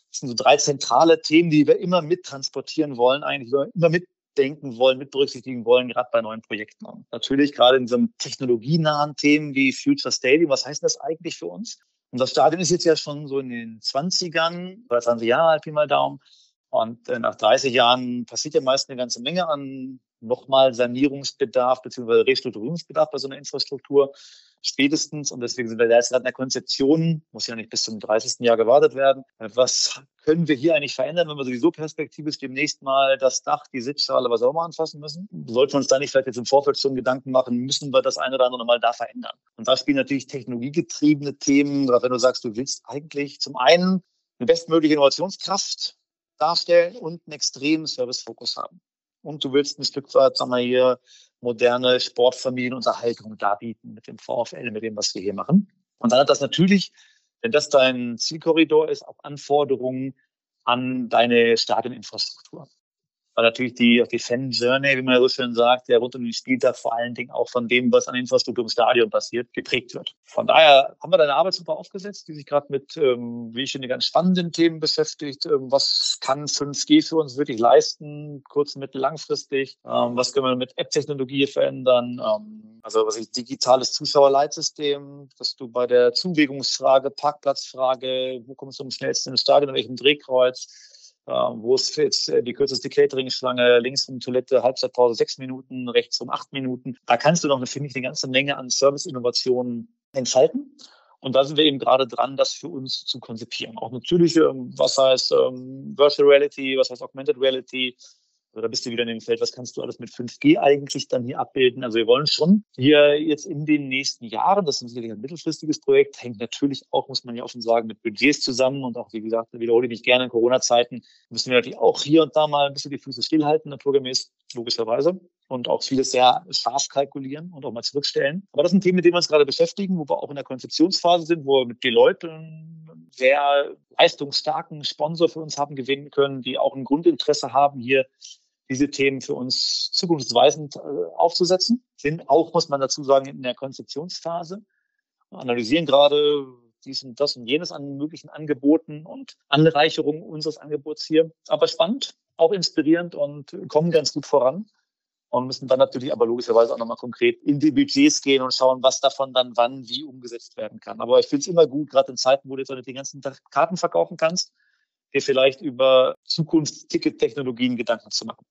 das sind so drei zentrale Themen, die wir immer mittransportieren wollen, eigentlich immer mitdenken wollen, mit berücksichtigen wollen, gerade bei neuen Projekten. Und natürlich gerade in diesem technologienahen Themen wie Future Stadium. Was heißt das eigentlich für uns? Unser Stadion ist jetzt ja schon so in den 20ern, oder 20 Jahre alt, Pi mal Daumen. Und äh, nach 30 Jahren passiert ja meist eine ganze Menge an nochmal Sanierungsbedarf bzw. Restrukturierungsbedarf bei so einer Infrastruktur spätestens. Und deswegen sind wir jetzt in der Konzeption, muss ja nicht bis zum 30. Jahr gewartet werden. Was können wir hier eigentlich verändern, wenn wir sowieso perspektivisch demnächst mal das Dach, die Sitzschale, was auch mal anfassen müssen? Sollten wir uns da nicht vielleicht jetzt im Vorfeld schon Gedanken machen, müssen wir das eine oder andere mal da verändern? Und da spielen natürlich technologiegetriebene Themen, gerade wenn du sagst, du willst eigentlich zum einen eine bestmögliche Innovationskraft darstellen und einen extremen Servicefokus haben. Und du willst ein Stück weit, sagen wir hier, moderne Sportfamilienunterhaltung darbieten mit dem VfL, mit dem, was wir hier machen. Und dann hat das natürlich, wenn das dein Zielkorridor ist, auch Anforderungen an deine Stadioninfrastruktur weil natürlich die, die Fan-Journey, wie man so schön sagt, der rund um den Spieltag vor allen Dingen auch von dem, was an Infrastruktur im Stadion passiert, geprägt wird. Von daher haben wir da eine Arbeitsgruppe aufgesetzt, die sich gerade mit, ähm, wie ich finde, ganz spannenden Themen beschäftigt. Ähm, was kann 5G für uns wirklich leisten, kurz-, mittel-, langfristig? Ähm, was können wir mit App-Technologie verändern? Ähm, also was ich digitales Zuschauerleitsystem, dass du bei der Zuwägungsfrage, Parkplatzfrage, wo kommst du am schnellsten ins Stadion, in welchem Drehkreuz, wo ist jetzt äh, die kürzeste Catering-Schlange, links um Toilette, Halbzeitpause sechs Minuten, rechts um acht Minuten. Da kannst du noch, finde ich, eine ganze Menge an Service-Innovationen entfalten. Und da sind wir eben gerade dran, das für uns zu konzipieren. Auch natürlich, ähm, was heißt ähm, Virtual Reality, was heißt Augmented Reality, also da bist du wieder in dem Feld, was kannst du alles mit 5G eigentlich dann hier abbilden? Also wir wollen schon hier jetzt in den nächsten Jahren, das ist sicherlich ein mittelfristiges Projekt, hängt natürlich auch, muss man ja offen sagen, mit Budgets zusammen und auch, wie gesagt, wiederhole ich mich gerne in Corona-Zeiten, müssen wir natürlich auch hier und da mal ein bisschen die Füße stillhalten, naturgemäß, logischerweise und auch vieles sehr scharf kalkulieren und auch mal zurückstellen. Aber das sind Themen, mit denen wir uns gerade beschäftigen, wo wir auch in der Konzeptionsphase sind, wo wir mit Deloitte einen sehr leistungsstarken Sponsor für uns haben gewinnen können, die auch ein Grundinteresse haben, hier diese Themen für uns zukunftsweisend äh, aufzusetzen. Sind auch, muss man dazu sagen, in der Konzeptionsphase. Wir analysieren gerade dies und das und jenes an möglichen Angeboten und Anreicherungen unseres Angebots hier. Aber spannend, auch inspirierend und kommen ganz gut voran. Und müssen dann natürlich aber logischerweise auch nochmal konkret in die Budgets gehen und schauen, was davon dann wann wie umgesetzt werden kann. Aber ich finde es immer gut, gerade in Zeiten, wo du jetzt den ganzen Tag Karten verkaufen kannst, dir vielleicht über Zukunftsticket-Technologien Gedanken zu machen.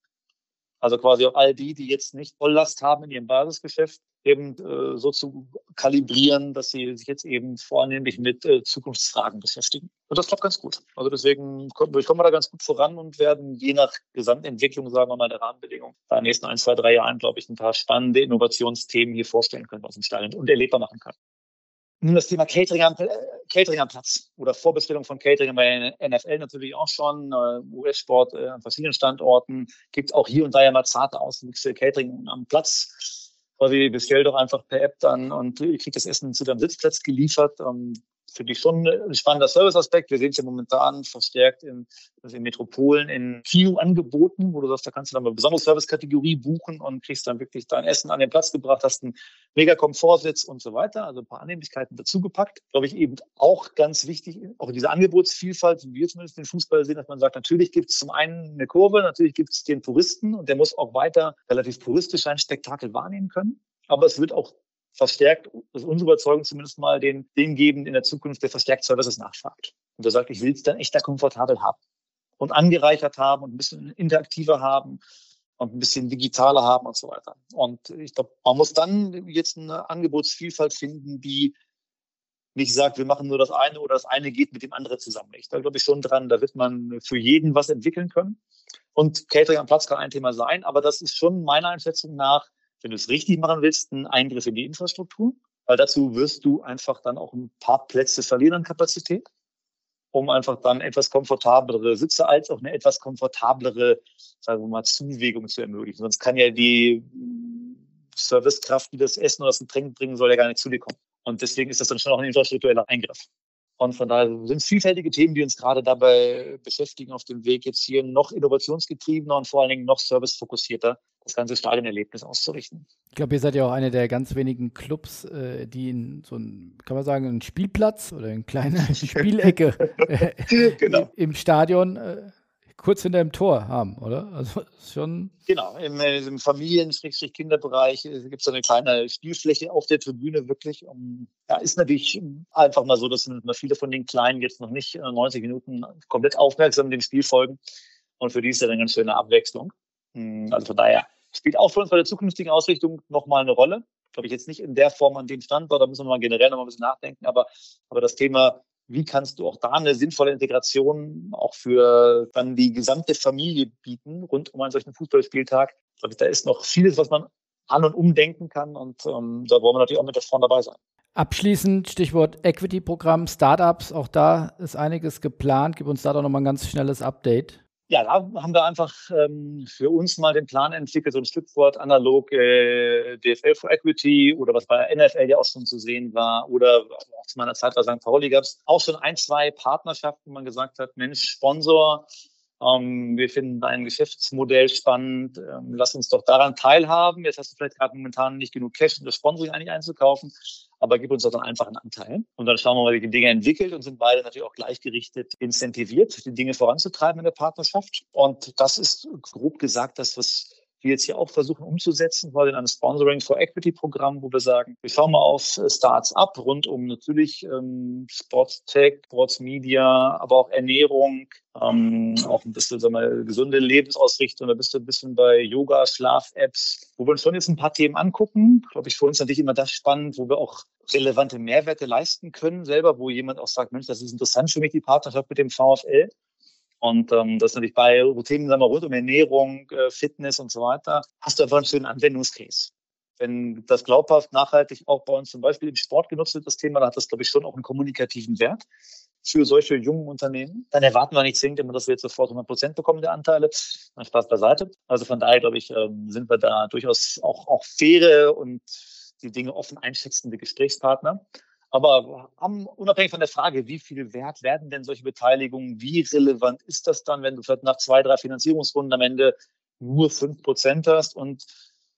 Also quasi auch all die, die jetzt nicht Volllast haben in ihrem Basisgeschäft, eben äh, so zu kalibrieren, dass sie sich jetzt eben vornehmlich mit äh, Zukunftsfragen beschäftigen. Und das klappt ganz gut. Also deswegen kommen, wir da ganz gut voran und werden je nach Gesamtentwicklung, sagen wir mal, der Rahmenbedingungen, da in den nächsten ein, zwei, drei Jahren, glaube ich, ein paar spannende Innovationsthemen hier vorstellen können, was im Stall und erlebbar machen kann. Nun das Thema Catering am, äh, Catering am Platz oder Vorbestellung von Catering bei NFL natürlich auch schon. Äh, US-Sport äh, an verschiedenen Standorten. Gibt auch hier und da ja mal zarte Auswüchse Catering am Platz. Quasi bestell doch einfach per App dann und ihr kriegt das Essen zu deinem Sitzplatz geliefert. Finde ich schon ein spannender Serviceaspekt. Wir sehen es ja momentan verstärkt in, in Metropolen, in Kino-Angeboten, wo du sagst, da kannst du dann eine besondere Servicekategorie buchen und kriegst dann wirklich dein Essen an den Platz gebracht, hast einen mega Komfortsitz und so weiter. Also ein paar Annehmlichkeiten dazugepackt. Glaube ich eben auch ganz wichtig, auch diese Angebotsvielfalt, wie wir zumindest den Fußball sehen, dass man sagt, natürlich gibt es zum einen eine Kurve, natürlich gibt es den Touristen und der muss auch weiter relativ touristisch ein Spektakel wahrnehmen können. Aber es wird auch verstärkt, das ist unsere Überzeugung zumindest mal, den, den geben in der Zukunft, der verstärkt Services nachfragt. Und der sagt, ich will es dann echt da komfortabel haben und angereichert haben und ein bisschen interaktiver haben. und ein bisschen digitaler haben und so weiter. Und ich glaube, man muss dann jetzt eine Angebotsvielfalt finden, die nicht sagt, wir machen nur das eine oder das eine geht mit dem anderen zusammen. Da glaube ich schon dran, da wird man für jeden was entwickeln können. Und Catering am Platz kann ein Thema sein, aber das ist schon meiner Einschätzung nach, wenn du es richtig machen willst, ein Eingriff in die Infrastruktur. Weil dazu wirst du einfach dann auch ein paar Plätze verlieren an Kapazität, um einfach dann etwas komfortablere Sitze als auch eine etwas komfortablere, sagen wir mal, Zuwegung zu ermöglichen. Sonst kann ja die Servicekraft, die das Essen oder das Getränk bringen soll, ja gar nicht zu dir kommen. Und deswegen ist das dann schon auch ein infrastruktureller Eingriff. Und von daher sind es vielfältige Themen, die uns gerade dabei beschäftigen, auf dem Weg jetzt hier noch innovationsgetriebener und vor allen Dingen noch servicefokussierter das ganze Stadionerlebnis auszurichten. Ich glaube, ihr seid ja auch eine der ganz wenigen Clubs, äh, die in so ein, kann man sagen, einen Spielplatz oder eine kleine Spielecke genau. im Stadion äh, kurz hinter dem Tor haben, oder? Also schon. Genau, im, äh, im Familien-Kinderbereich äh, gibt es eine kleine Spielfläche auf der Tribüne wirklich. Um, ja, ist natürlich einfach mal so, dass viele von den Kleinen jetzt noch nicht 90 äh, Minuten komplett aufmerksam dem Spiel folgen. Und für die ist das eine ganz schöne Abwechslung. Hm, also von daher spielt auch für uns bei der zukünftigen Ausrichtung nochmal eine Rolle. Glaube ich jetzt nicht in der Form an dem Standort, da müssen wir mal generell noch mal ein bisschen nachdenken, aber, aber das Thema wie kannst du auch da eine sinnvolle Integration auch für dann die gesamte Familie bieten rund um einen solchen Fußballspieltag. Ich da ist noch vieles, was man an und umdenken kann und ähm, da wollen wir natürlich auch mit vorne dabei sein. Abschließend Stichwort Equity-Programm, Startups, auch da ist einiges geplant. Gib uns da doch nochmal ein ganz schnelles Update ja, da haben wir einfach ähm, für uns mal den Plan entwickelt, so ein Stück weit analog äh, DFL for Equity oder was bei NFL ja auch schon zu sehen war oder auch zu meiner Zeit bei St. Pauli gab es auch schon ein, zwei Partnerschaften, wo man gesagt hat, Mensch, Sponsor, ähm, wir finden dein Geschäftsmodell spannend, ähm, lass uns doch daran teilhaben. Jetzt hast du vielleicht gerade momentan nicht genug Cash, um das Sponsoring eigentlich einzukaufen aber gib uns doch dann einfach einen Anteil. Und dann schauen wir mal, wie die Dinge entwickelt und sind beide natürlich auch gleichgerichtet incentiviert, die Dinge voranzutreiben in der Partnerschaft. Und das ist grob gesagt das, was wir jetzt hier auch versuchen umzusetzen, weil in einem Sponsoring for Equity Programm, wo wir sagen, wir schauen mal auf äh, Starts ab, rund um natürlich ähm, Sports Tech, Sports Media, aber auch Ernährung, ähm, auch ein bisschen sagen wir, gesunde Lebensausrichtung, da bist du ein bisschen bei Yoga, Schlaf-Apps, wo wir uns schon jetzt ein paar Themen angucken. Glaube ich, für uns natürlich immer das spannend, wo wir auch relevante Mehrwerte leisten können selber, wo jemand auch sagt, Mensch, das ist interessant für mich, die Partnerschaft mit dem VfL. Und ähm, das ist natürlich bei Themen sagen wir, rund um Ernährung, äh, Fitness und so weiter, hast du einfach einen schönen Anwendungscase. Wenn das glaubhaft nachhaltig auch bei uns zum Beispiel im Sport genutzt wird, das Thema, dann hat das, glaube ich, schon auch einen kommunikativen Wert für solche jungen Unternehmen. Dann erwarten wir nicht zwingend immer, dass wir jetzt sofort 100 Prozent bekommen der Anteile. Dann Spaß beiseite. Also von daher, glaube ich, ähm, sind wir da durchaus auch, auch faire und die Dinge offen einschätzende Gesprächspartner. Aber haben, unabhängig von der Frage, wie viel wert werden denn solche Beteiligungen, wie relevant ist das dann, wenn du vielleicht nach zwei, drei Finanzierungsrunden am Ende nur fünf Prozent hast und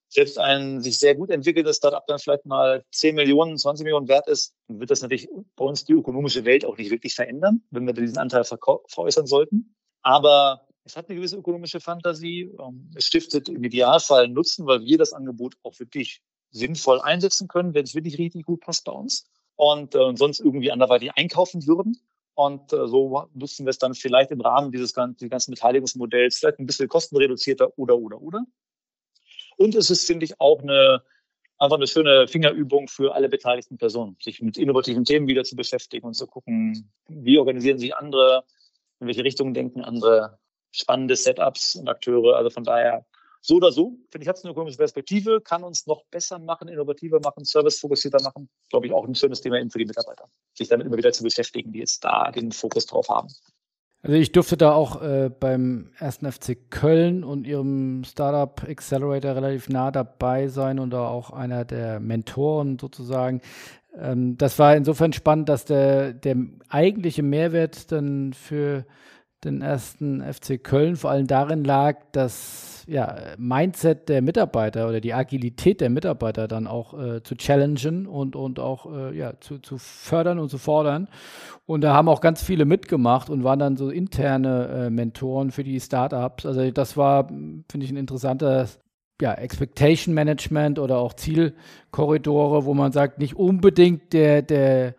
selbst ein sich sehr gut entwickeltes Startup dann vielleicht mal 10 Millionen, 20 Millionen wert ist, wird das natürlich bei uns die ökonomische Welt auch nicht wirklich verändern, wenn wir diesen Anteil veräußern sollten. Aber es hat eine gewisse ökonomische Fantasie. Ähm, es stiftet im Idealfall Nutzen, weil wir das Angebot auch wirklich sinnvoll einsetzen können, wenn es wirklich richtig gut passt bei uns und äh, sonst irgendwie anderweitig einkaufen würden. Und äh, so nutzen wir es dann vielleicht im Rahmen dieses ganzen, ganzen Beteiligungsmodells vielleicht ein bisschen kostenreduzierter oder, oder, oder. Und es ist, finde ich, auch eine, einfach eine schöne Fingerübung für alle beteiligten Personen, sich mit innovativen Themen wieder zu beschäftigen und zu gucken, wie organisieren sich andere, in welche Richtung denken andere spannende Setups und Akteure. Also von daher so oder so, finde ich, hat es eine ökonomische Perspektive, kann uns noch besser machen, innovativer machen, servicefokussierter machen. Glaube ich auch ein schönes Thema eben für die Mitarbeiter, sich damit immer wieder zu beschäftigen, die jetzt da den Fokus drauf haben. Also ich durfte da auch äh, beim ersten FC Köln und ihrem Startup Accelerator relativ nah dabei sein und da auch einer der Mentoren sozusagen. Ähm, das war insofern spannend, dass der, der eigentliche Mehrwert dann für den ersten FC Köln vor allem darin lag, dass ja, Mindset der Mitarbeiter oder die Agilität der Mitarbeiter dann auch äh, zu challengen und, und auch äh, ja, zu, zu fördern und zu fordern. Und da haben auch ganz viele mitgemacht und waren dann so interne äh, Mentoren für die Startups. Also das war, finde ich, ein interessanter ja, Expectation Management oder auch Zielkorridore, wo man sagt, nicht unbedingt der, der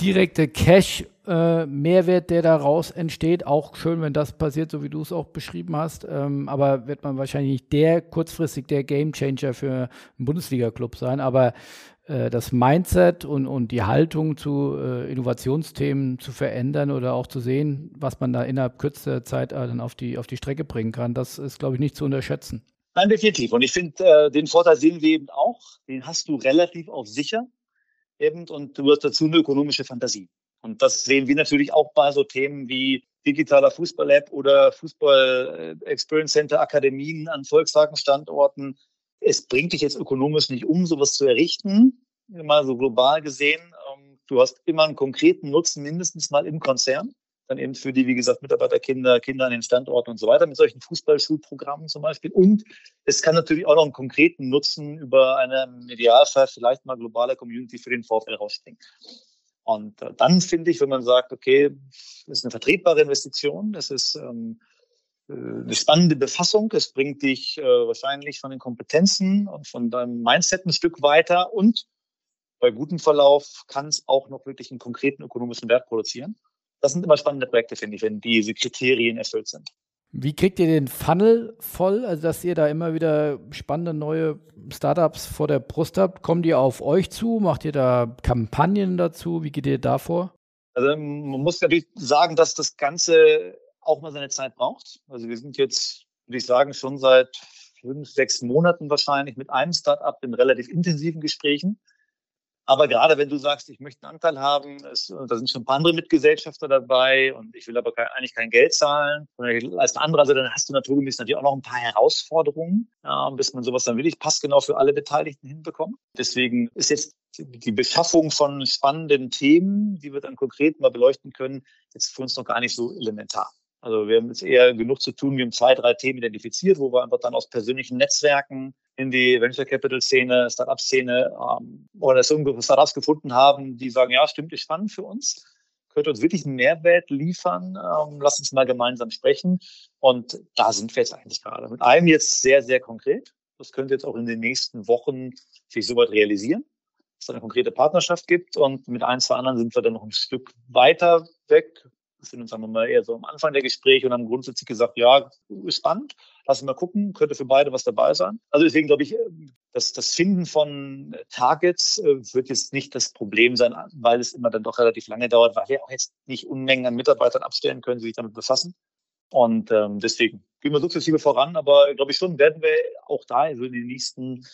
direkte Cash-Mehrwert, äh, der daraus entsteht. Auch schön, wenn das passiert, so wie du es auch beschrieben hast. Ähm, aber wird man wahrscheinlich nicht der kurzfristig der Gamechanger für einen Bundesliga-Club sein. Aber äh, das Mindset und, und die Haltung zu äh, Innovationsthemen zu verändern oder auch zu sehen, was man da innerhalb kürzester Zeit äh, dann auf die, auf die Strecke bringen kann, das ist, glaube ich, nicht zu unterschätzen. Nein, definitiv. Und ich finde, äh, den Vorteil sehen wir eben auch. Den hast du relativ auf sicher eben und du hast dazu eine ökonomische Fantasie. Und das sehen wir natürlich auch bei so Themen wie digitaler Fußball-App oder Fußball-Experience Center Akademien an Volkswagen-Standorten. Es bringt dich jetzt ökonomisch nicht um, sowas zu errichten, mal so global gesehen. Ähm, du hast immer einen konkreten Nutzen mindestens mal im Konzern dann eben für die, wie gesagt, Mitarbeiterkinder, Kinder an den Standorten und so weiter, mit solchen Fußballschulprogrammen zum Beispiel. Und es kann natürlich auch noch einen konkreten Nutzen über eine Idealfall vielleicht mal globale Community für den VfL rausspringen. Und äh, dann finde ich, wenn man sagt, okay, das ist eine vertretbare Investition, das ist ähm, äh, eine spannende Befassung, es bringt dich äh, wahrscheinlich von den Kompetenzen und von deinem Mindset ein Stück weiter und bei gutem Verlauf kann es auch noch wirklich einen konkreten ökonomischen Wert produzieren das sind immer spannende Projekte, finde ich, wenn diese Kriterien erfüllt sind. Wie kriegt ihr den Funnel voll, also dass ihr da immer wieder spannende neue Startups vor der Brust habt? Kommen die auf euch zu? Macht ihr da Kampagnen dazu? Wie geht ihr da vor? Also man muss natürlich sagen, dass das Ganze auch mal seine Zeit braucht. Also wir sind jetzt, würde ich sagen, schon seit fünf, sechs Monaten wahrscheinlich mit einem Startup in relativ intensiven Gesprächen. Aber gerade wenn du sagst, ich möchte einen Anteil haben, es, da sind schon ein paar andere Mitgesellschafter dabei und ich will aber kein, eigentlich kein Geld zahlen. Als andere, also dann hast du naturgemäß natürlich auch noch ein paar Herausforderungen, ja, bis man sowas dann wirklich passgenau für alle Beteiligten hinbekommt. Deswegen ist jetzt die Beschaffung von spannenden Themen, die wir dann konkret mal beleuchten können, jetzt für uns noch gar nicht so elementar. Also wir haben jetzt eher genug zu tun. Wir haben zwei, drei Themen identifiziert, wo wir einfach dann aus persönlichen Netzwerken in die Venture Capital Szene, Startup Szene ähm, oder so Startups gefunden haben, die sagen, ja, stimmt, ist spannend für uns, könnte uns wirklich einen Mehrwert liefern. Ähm, lass uns mal gemeinsam sprechen. Und da sind wir jetzt eigentlich gerade. Mit einem jetzt sehr, sehr konkret. Das könnte jetzt auch in den nächsten Wochen sich soweit realisieren, dass es eine konkrete Partnerschaft gibt. Und mit ein, zwei anderen sind wir dann noch ein Stück weiter weg, sind uns, sagen mal, eher so am Anfang der Gespräche und haben grundsätzlich gesagt, ja, spannend, lass uns mal gucken, könnte für beide was dabei sein. Also deswegen glaube ich, dass das Finden von Targets äh, wird jetzt nicht das Problem sein, weil es immer dann doch relativ lange dauert, weil wir auch jetzt nicht Unmengen an Mitarbeitern abstellen können, die sich damit befassen. Und ähm, deswegen gehen wir sukzessive voran, aber glaube ich schon, werden wir auch da also in den nächsten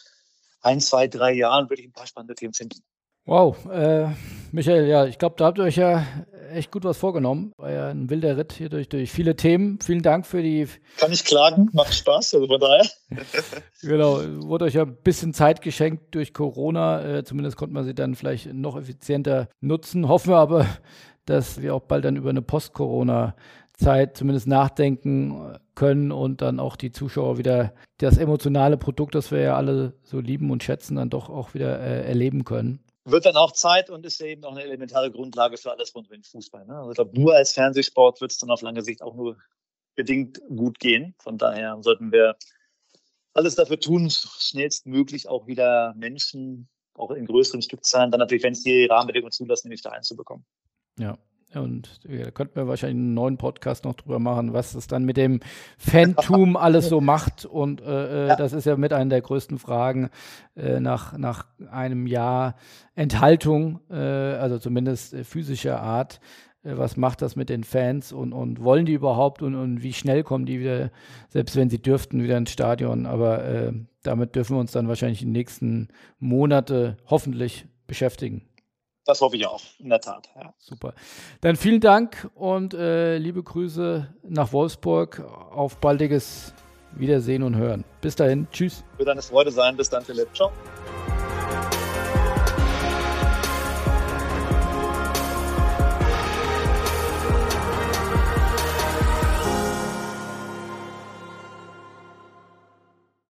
ein, zwei, drei Jahren wirklich ein paar spannende Themen finden. Wow, äh, Michael, ja, ich glaube, da habt ihr euch ja echt gut was vorgenommen. War ja ein wilder Ritt hier durch, durch viele Themen. Vielen Dank für die. Kann ich klagen, macht Spaß, also von daher. genau, wurde euch ja ein bisschen Zeit geschenkt durch Corona. Äh, zumindest konnte man sie dann vielleicht noch effizienter nutzen. Hoffen wir aber, dass wir auch bald dann über eine Post-Corona-Zeit zumindest nachdenken können und dann auch die Zuschauer wieder das emotionale Produkt, das wir ja alle so lieben und schätzen, dann doch auch wieder äh, erleben können wird dann auch Zeit und ist eben auch eine elementare Grundlage für alles rund um den Fußball. Ne? Also ich glaube, nur als Fernsehsport wird es dann auf lange Sicht auch nur bedingt gut gehen. Von daher sollten wir alles dafür tun, schnellstmöglich auch wieder Menschen, auch in größeren Stückzahlen, dann natürlich, wenn es die Rahmenbedingungen zulassen, nämlich da einzubekommen. Ja, und da könnten wir wahrscheinlich einen neuen Podcast noch drüber machen, was es dann mit dem Phantom alles so macht. Und äh, äh, ja. das ist ja mit einer der größten Fragen äh, nach, nach einem Jahr Enthaltung, äh, also zumindest äh, physischer Art. Äh, was macht das mit den Fans und, und wollen die überhaupt und, und wie schnell kommen die wieder, selbst wenn sie dürften, wieder ins Stadion. Aber damit dürfen wir uns dann wahrscheinlich in den nächsten Monate hoffentlich beschäftigen. Das hoffe ich auch, in der Tat. Ja. Super. Dann vielen Dank und äh, liebe Grüße nach Wolfsburg. Auf baldiges Wiedersehen und Hören. Bis dahin. Tschüss. Wird eine Freude sein. Bis dann, Philipp. Ciao.